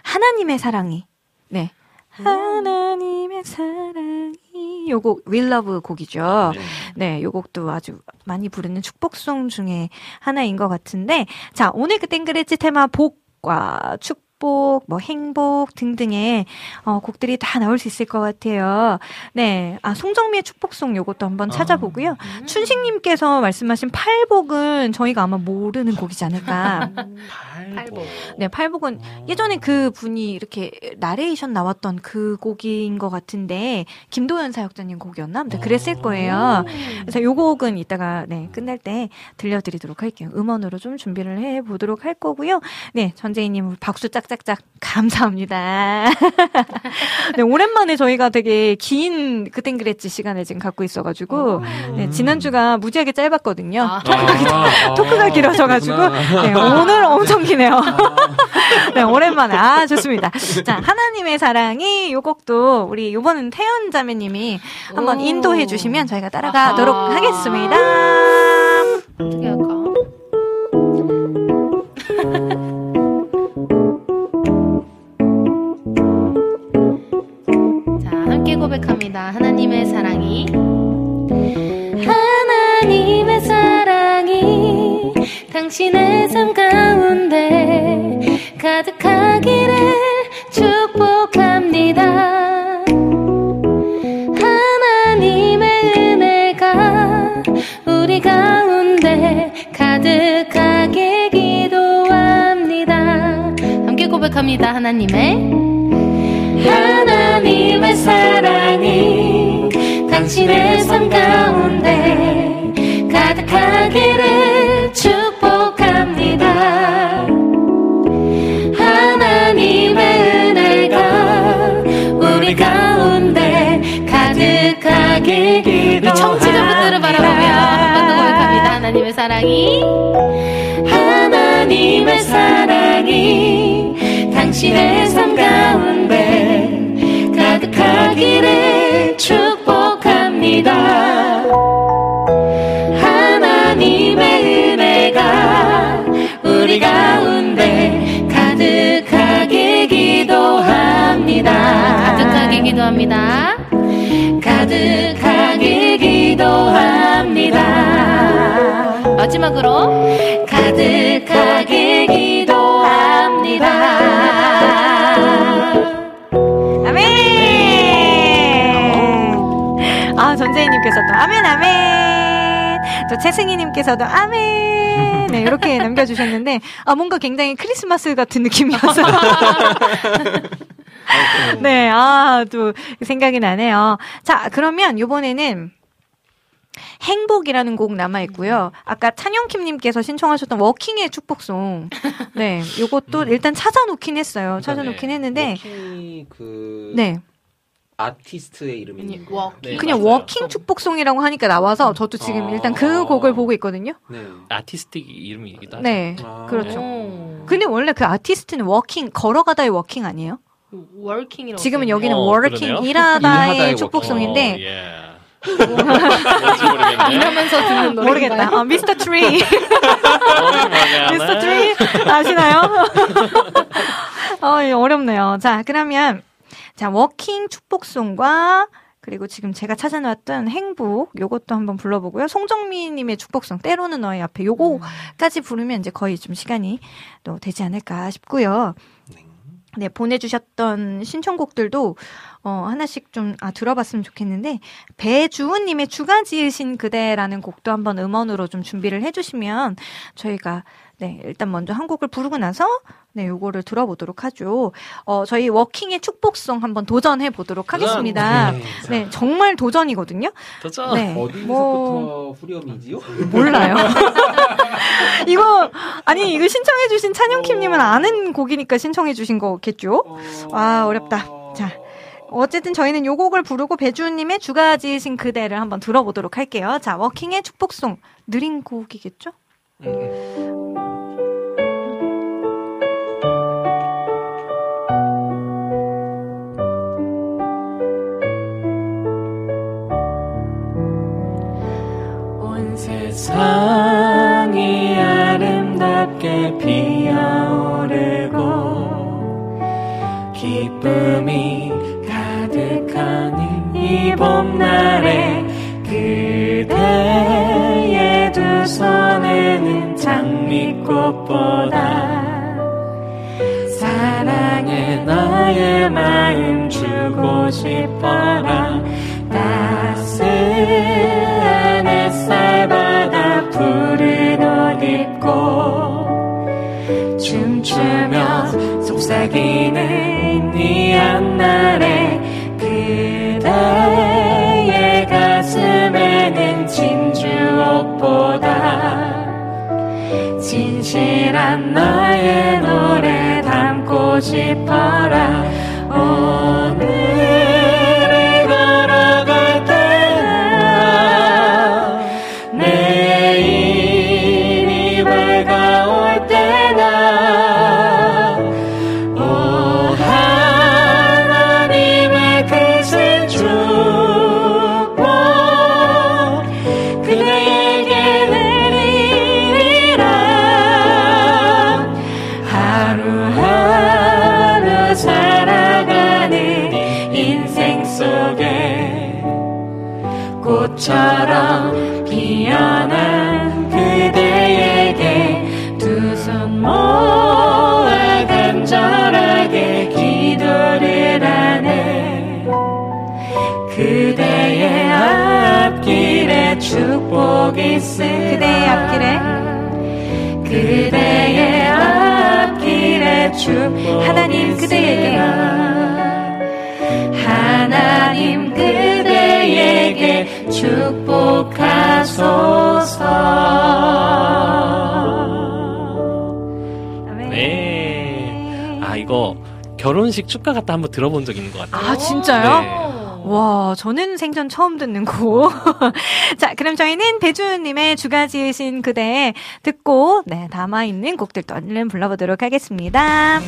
하나님의 사랑이. 네. 하나님의 사랑이 요곡 위러브 곡이죠. 네, 요 곡도 아주 많이 부르는 축복송 중에 하나인 것 같은데 자, 오늘 그 땐 그랬지 테마 복과 축 복 뭐 행복 등등의 어, 곡들이 다 나올 수 있을 것 같아요. 네, 아 송정미의 축복송 요것도 한번 찾아보고요. 춘식님께서 말씀하신 팔복은 저희가 아마 모르는 곡이지 않을까. 팔복. 네, 팔복은 예전에 그 분이 이렇게 나레이션 나왔던 그 곡인 것 같은데 김도연 사역자님 곡이었나? 아무튼 그랬을 거예요. 그래서 요 곡은 이따가 네 끝날 때 들려드리도록 할게요. 음원으로 좀 준비를 해 보도록 할 거고요. 네, 전재희님 박수 짝짝 짝 감사합니다. [LAUGHS] 네, 오랜만에 저희가 되게 긴 그땐 그랬지 시간을 지금 갖고 있어가지고 네, 지난주가 무지하게 짧았거든요. 아. 아, 토크가 길어져가지고. 네, 오늘 엄청 기네요. [LAUGHS] 네, 오랜만에 아 좋습니다. 자 하나님의 사랑이 요 곡도 우리 요번은 태연 자매님이 한번 오. 인도해 주시면 저희가 따라가도록 아하. 하겠습니다. 어떻게 할까? 고백합니다. 하나님의 사랑이. 하나님의 사랑이 당신의 삶 가운데 가득하기를 축복합니다. 하나님의 은혜가 우리 가운데 가득하게 기도합니다. 함께 고백합니다. 하나님의 하나님의 사랑이 당신의 삶 가운데 가득하기를 축복합니다. 하나님의 은혜가 우리 가운데 가득하길 기도합니다. 청취자분들을 바라보며 한번 고백합니다. 하나님의 사랑이 하나님의 사랑이 당신의 삶 가운데 가득하기를 축복합니다. 하나님의 은혜가 우리 가운데 가득하게 기도합니다. 가득하게 기도합니다. 가득하게 기도합니다. 마지막으로 가득하게 기도합니다. 아멘! 아, 전재희님께서도 아멘, 아멘! 또 최승희님께서도 아멘! 네, 이렇게 [LAUGHS] 남겨주셨는데, 아, 뭔가 굉장히 크리스마스 같은 느낌이어서. [LAUGHS] 네, 아, 또 생각이 나네요. 자, 그러면 요번에는 행복이라는 곡 남아 있고요. 아까 찬영킴 님께서 신청하셨던 워킹의 축복송. 네, 요것도 일단 찾아놓긴 했어요. 찾아놓긴 했는데, 워킹이 그 네. 아티스트의 있는 거예요? 워킹. 네, 그냥 맞아요. 워킹 축복송이라고 하니까 나와서 저도 지금 아. 일단 그 곡을 보고 있거든요. 네. 아티스트 이름이기도 하죠. 네, 아. 그렇죠. 오. 근데 원래 그 아티스트는 walking 걸어가다의 walking 아니에요? walking이라고. 지금은. 여기는 어, working? 일하다의 축복송인데 어, 예. [LAUGHS] 이러면서 듣는 노래. 모르겠다. 아, Mr. Tree. Mr. Tree 아시나요? [LAUGHS] 어, 이거 어렵네요. 자, 그러면 자, 워킹 축복송과 그리고 지금 제가 찾아놨던 행복 요것도 한번 불러보고요. 송정미 님의 축복송 때로는 너의 앞에 요거까지 부르면 이제 거의 좀 시간이 또 되지 않을까 싶고요. 네, 보내주셨던 신청곡들도, 어, 하나씩 좀, 아, 들어봤으면 좋겠는데, 배주은님의 주가 지으신 그대라는 곡도 한번 음원으로 좀 준비를 해주시면, 저희가, 네, 일단 먼저 한 곡을 부르고 나서, 네, 요거를 들어보도록 하죠. 어, 저희 워킹의 축복송 한번 도전해 보도록 하겠습니다. 네. 네, 정말 도전이거든요. 도전. 네. 어디서부터 뭐, 후렴이지요? 몰라요. [LAUGHS] 이거, 아니, 이거 신청해 주신 찬영킴 님은 아는 곡이니까 신청해 주신 거겠죠? 아, 어렵다. 자, 어쨌든 저희는 요 곡을 부르고 배주님의 주가 지으신 그대를 한번 들어보도록 할게요. 자, 워킹의 축복송. 느린 곡이겠죠? 세상이 아름답게 피어오르고 기쁨이 가득한 이 봄날에 그대의 두 손에는 장미꽃보다 사랑해 나의 마음 주고 싶어라. 따스한 햇살 바다 푸른 옷 입고 춤추며 속삭이는 이 한날에 진실한 나의 노래 담고 싶어라. 오 속에 그대의 앞길에? 그대의 앞길에 주 하나님 그대에게. 하나님 그대에게 축복하소서. 아멘. 네. 아 이거 결혼식 축가 갔다 한번 들어본 적 있는 것 같아요. 아 진짜요? 네. 와, 저는 생전 처음 듣는 곡. [LAUGHS] 자, 그럼 저희는 배주님의 주가 지으신 그대 듣고, 네, 남아있는 곡들 또 얼른 불러보도록 하겠습니다.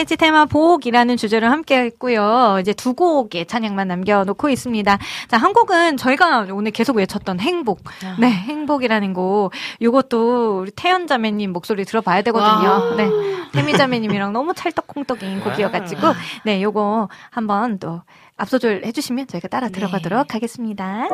땡그레치 테마 복이라는 주제로 함께 했고요. 이제 두 곡의 찬양만 남겨놓고 있습니다. 자, 한 곡은 저희가 오늘 계속 외쳤던 행복. 네, 행복이라는 곡. 요것도 우리 태연 자매님 목소리 들어봐야 되거든요. 와. 네. 태미 자매님이랑 너무 찰떡콩떡인 곡이어가지고, 네, 요거 한번 또 앞소절 해주시면 저희가 따라 네. 들어가도록 하겠습니다.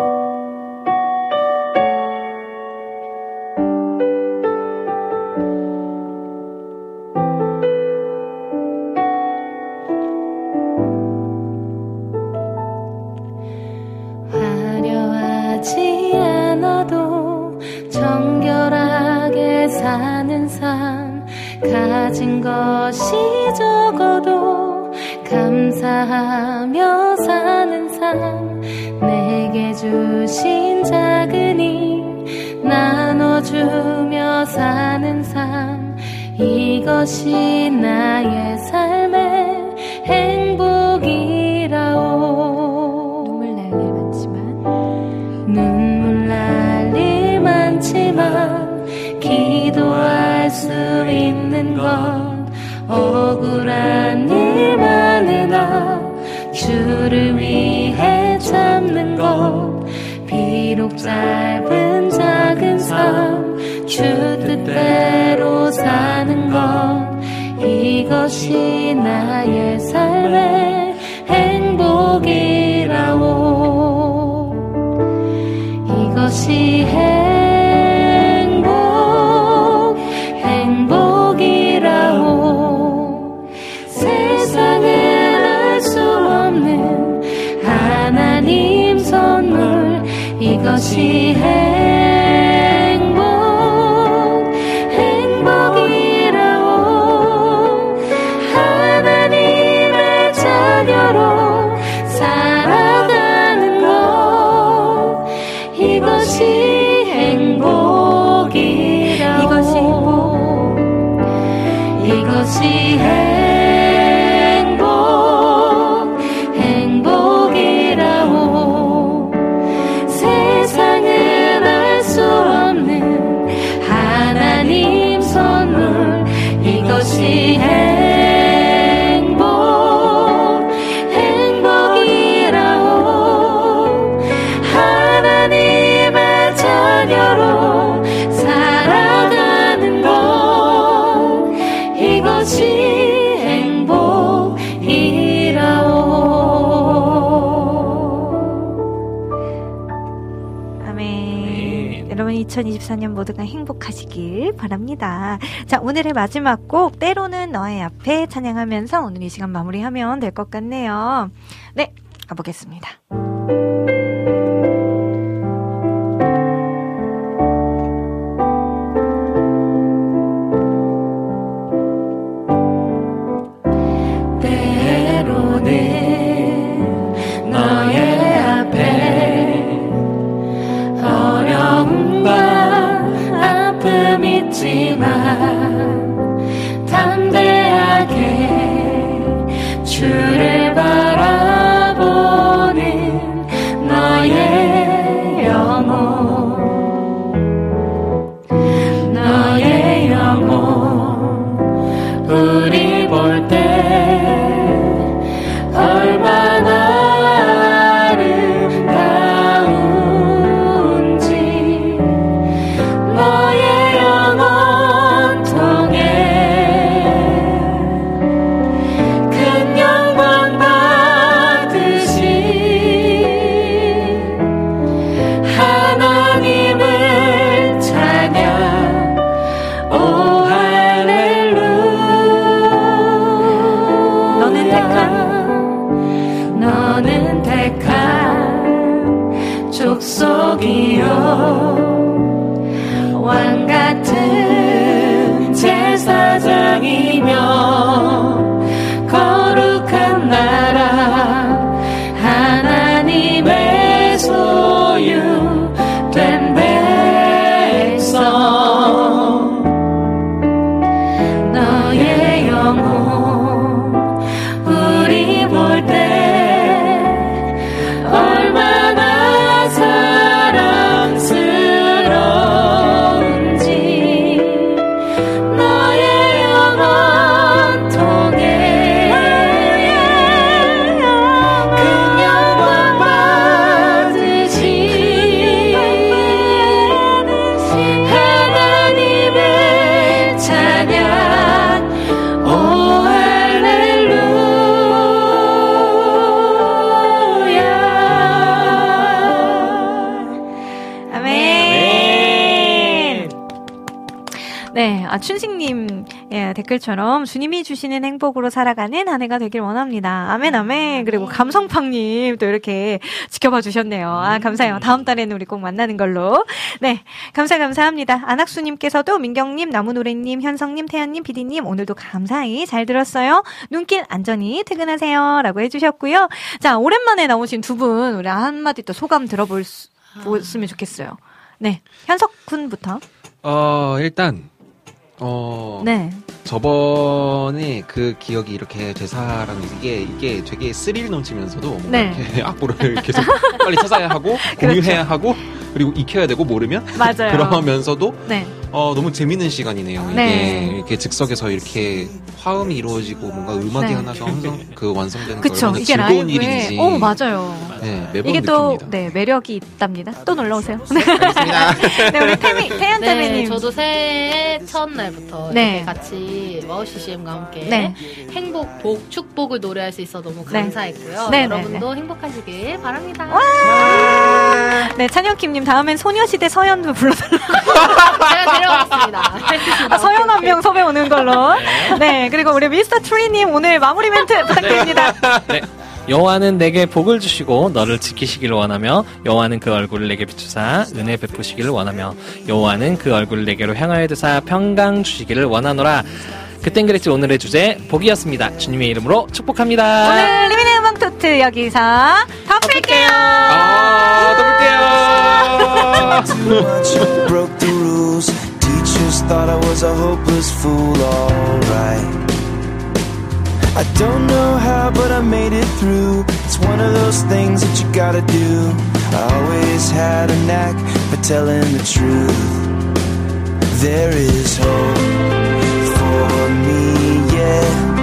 가진 것이 적어도 감사하며 사는 삶 내게 주신 작은 힘 나눠주며 사는 삶 이것이 나의 삶의 행복 있는 건 억울한 일 많으나 주를 위해 참는 것. 비록 짧은 작은 삶 주 뜻대로 사는 것. 이것이 나의 삶의 행복이 이 2024년 모두가 행복하시길 바랍니다. 자, 오늘의 마지막 곡 때로는 너의 앞에 찬양하면서 오늘 이 시간 마무리하면 될 것 같네요. 네, 가보겠습니다. 담 댓글처럼 주님이 주시는 행복으로 살아가는 한 해가 되길 원합니다. 아멘, 아멘. 그리고 감성팡님 또 이렇게 지켜봐 주셨네요. 아, 감사해요. 다음 달에는 우리 꼭 만나는 걸로. 네, 감사, 감사합니다. 안학수님께서도 민경님, 나무노래님, 현성님, 태연님, 피디님, 오늘도 감사히 잘 들었어요. 눈길 안전히 퇴근하세요. 라고 해주셨고요. 자, 오랜만에 나오신 두 분, 우리 한마디 또 소감 들어볼 수, 보았으면 좋겠어요. 네. 현석 군부터. 어, 일단, 어, 네. 저번에 그 기억이 이렇게 되살아나는 이게, 이게 되게 스릴 넘치면서도 뭔가 네. 이렇게 [LAUGHS] 악보를 계속 빨리 찾아야 하고, 공유해야 하고, 그리고 익혀야 되고, 모르면. 그렇죠. 맞아요. [LAUGHS] 그러면서도, 네. 어, 너무 재밌는 시간이네요. 이게 네. 이렇게 즉석에서 이렇게 화음이 이루어지고 뭔가 음악이 네. 하나가 항상 그 완성되는 거 그쵸. 얼마나 이게 즐거운 라이브에. 일인지. 오, 맞아요. 네, 매번 이게 또, 느낍니다. 네, 매력이 있답니다. 또 놀러 오세요. 네. 알겠습니다. [LAUGHS] 네, 우리 태미, 태연 네, 태미님. 저도 새해 첫날부터 네. 이렇게 같이 와우 CCM과 함께 네. 행복, 복, 축복을 노래할 수 있어 너무 네. 감사했고요. 네, 여러분도 행복하시길 바랍니다. 네, 찬영킴님 다음엔 소녀시대 서현도 불러달라고. [LAUGHS] 제가 데려가겠습니다. [LAUGHS] 아, 서현 [LAUGHS] 한 명 섭외 오는 걸로. 네, 그리고 우리 Mr. Tree님 오늘 마무리 멘트 부탁드립니다. 네. 여호와는 내게 복을 주시고 너를 지키시기를 원하며 여호와는 그 얼굴을 내게 비추사 은혜 베푸시기를 원하며 여호와는 그 얼굴을 내게로 향하여 드사 평강 주시기를 원하노라. 그땐 그랬지 오늘의 주제 복이었습니다. 주님의 이름으로 축복합니다. 오늘 리미네 음악 토트 여기서 덮을게요. 아. [LAUGHS] Teachers thought I was a hopeless fool, alright. I don't know how, but I made it through. It's one of those things that you gotta do. I always had a knack for telling the truth. There is hope for me, yeah.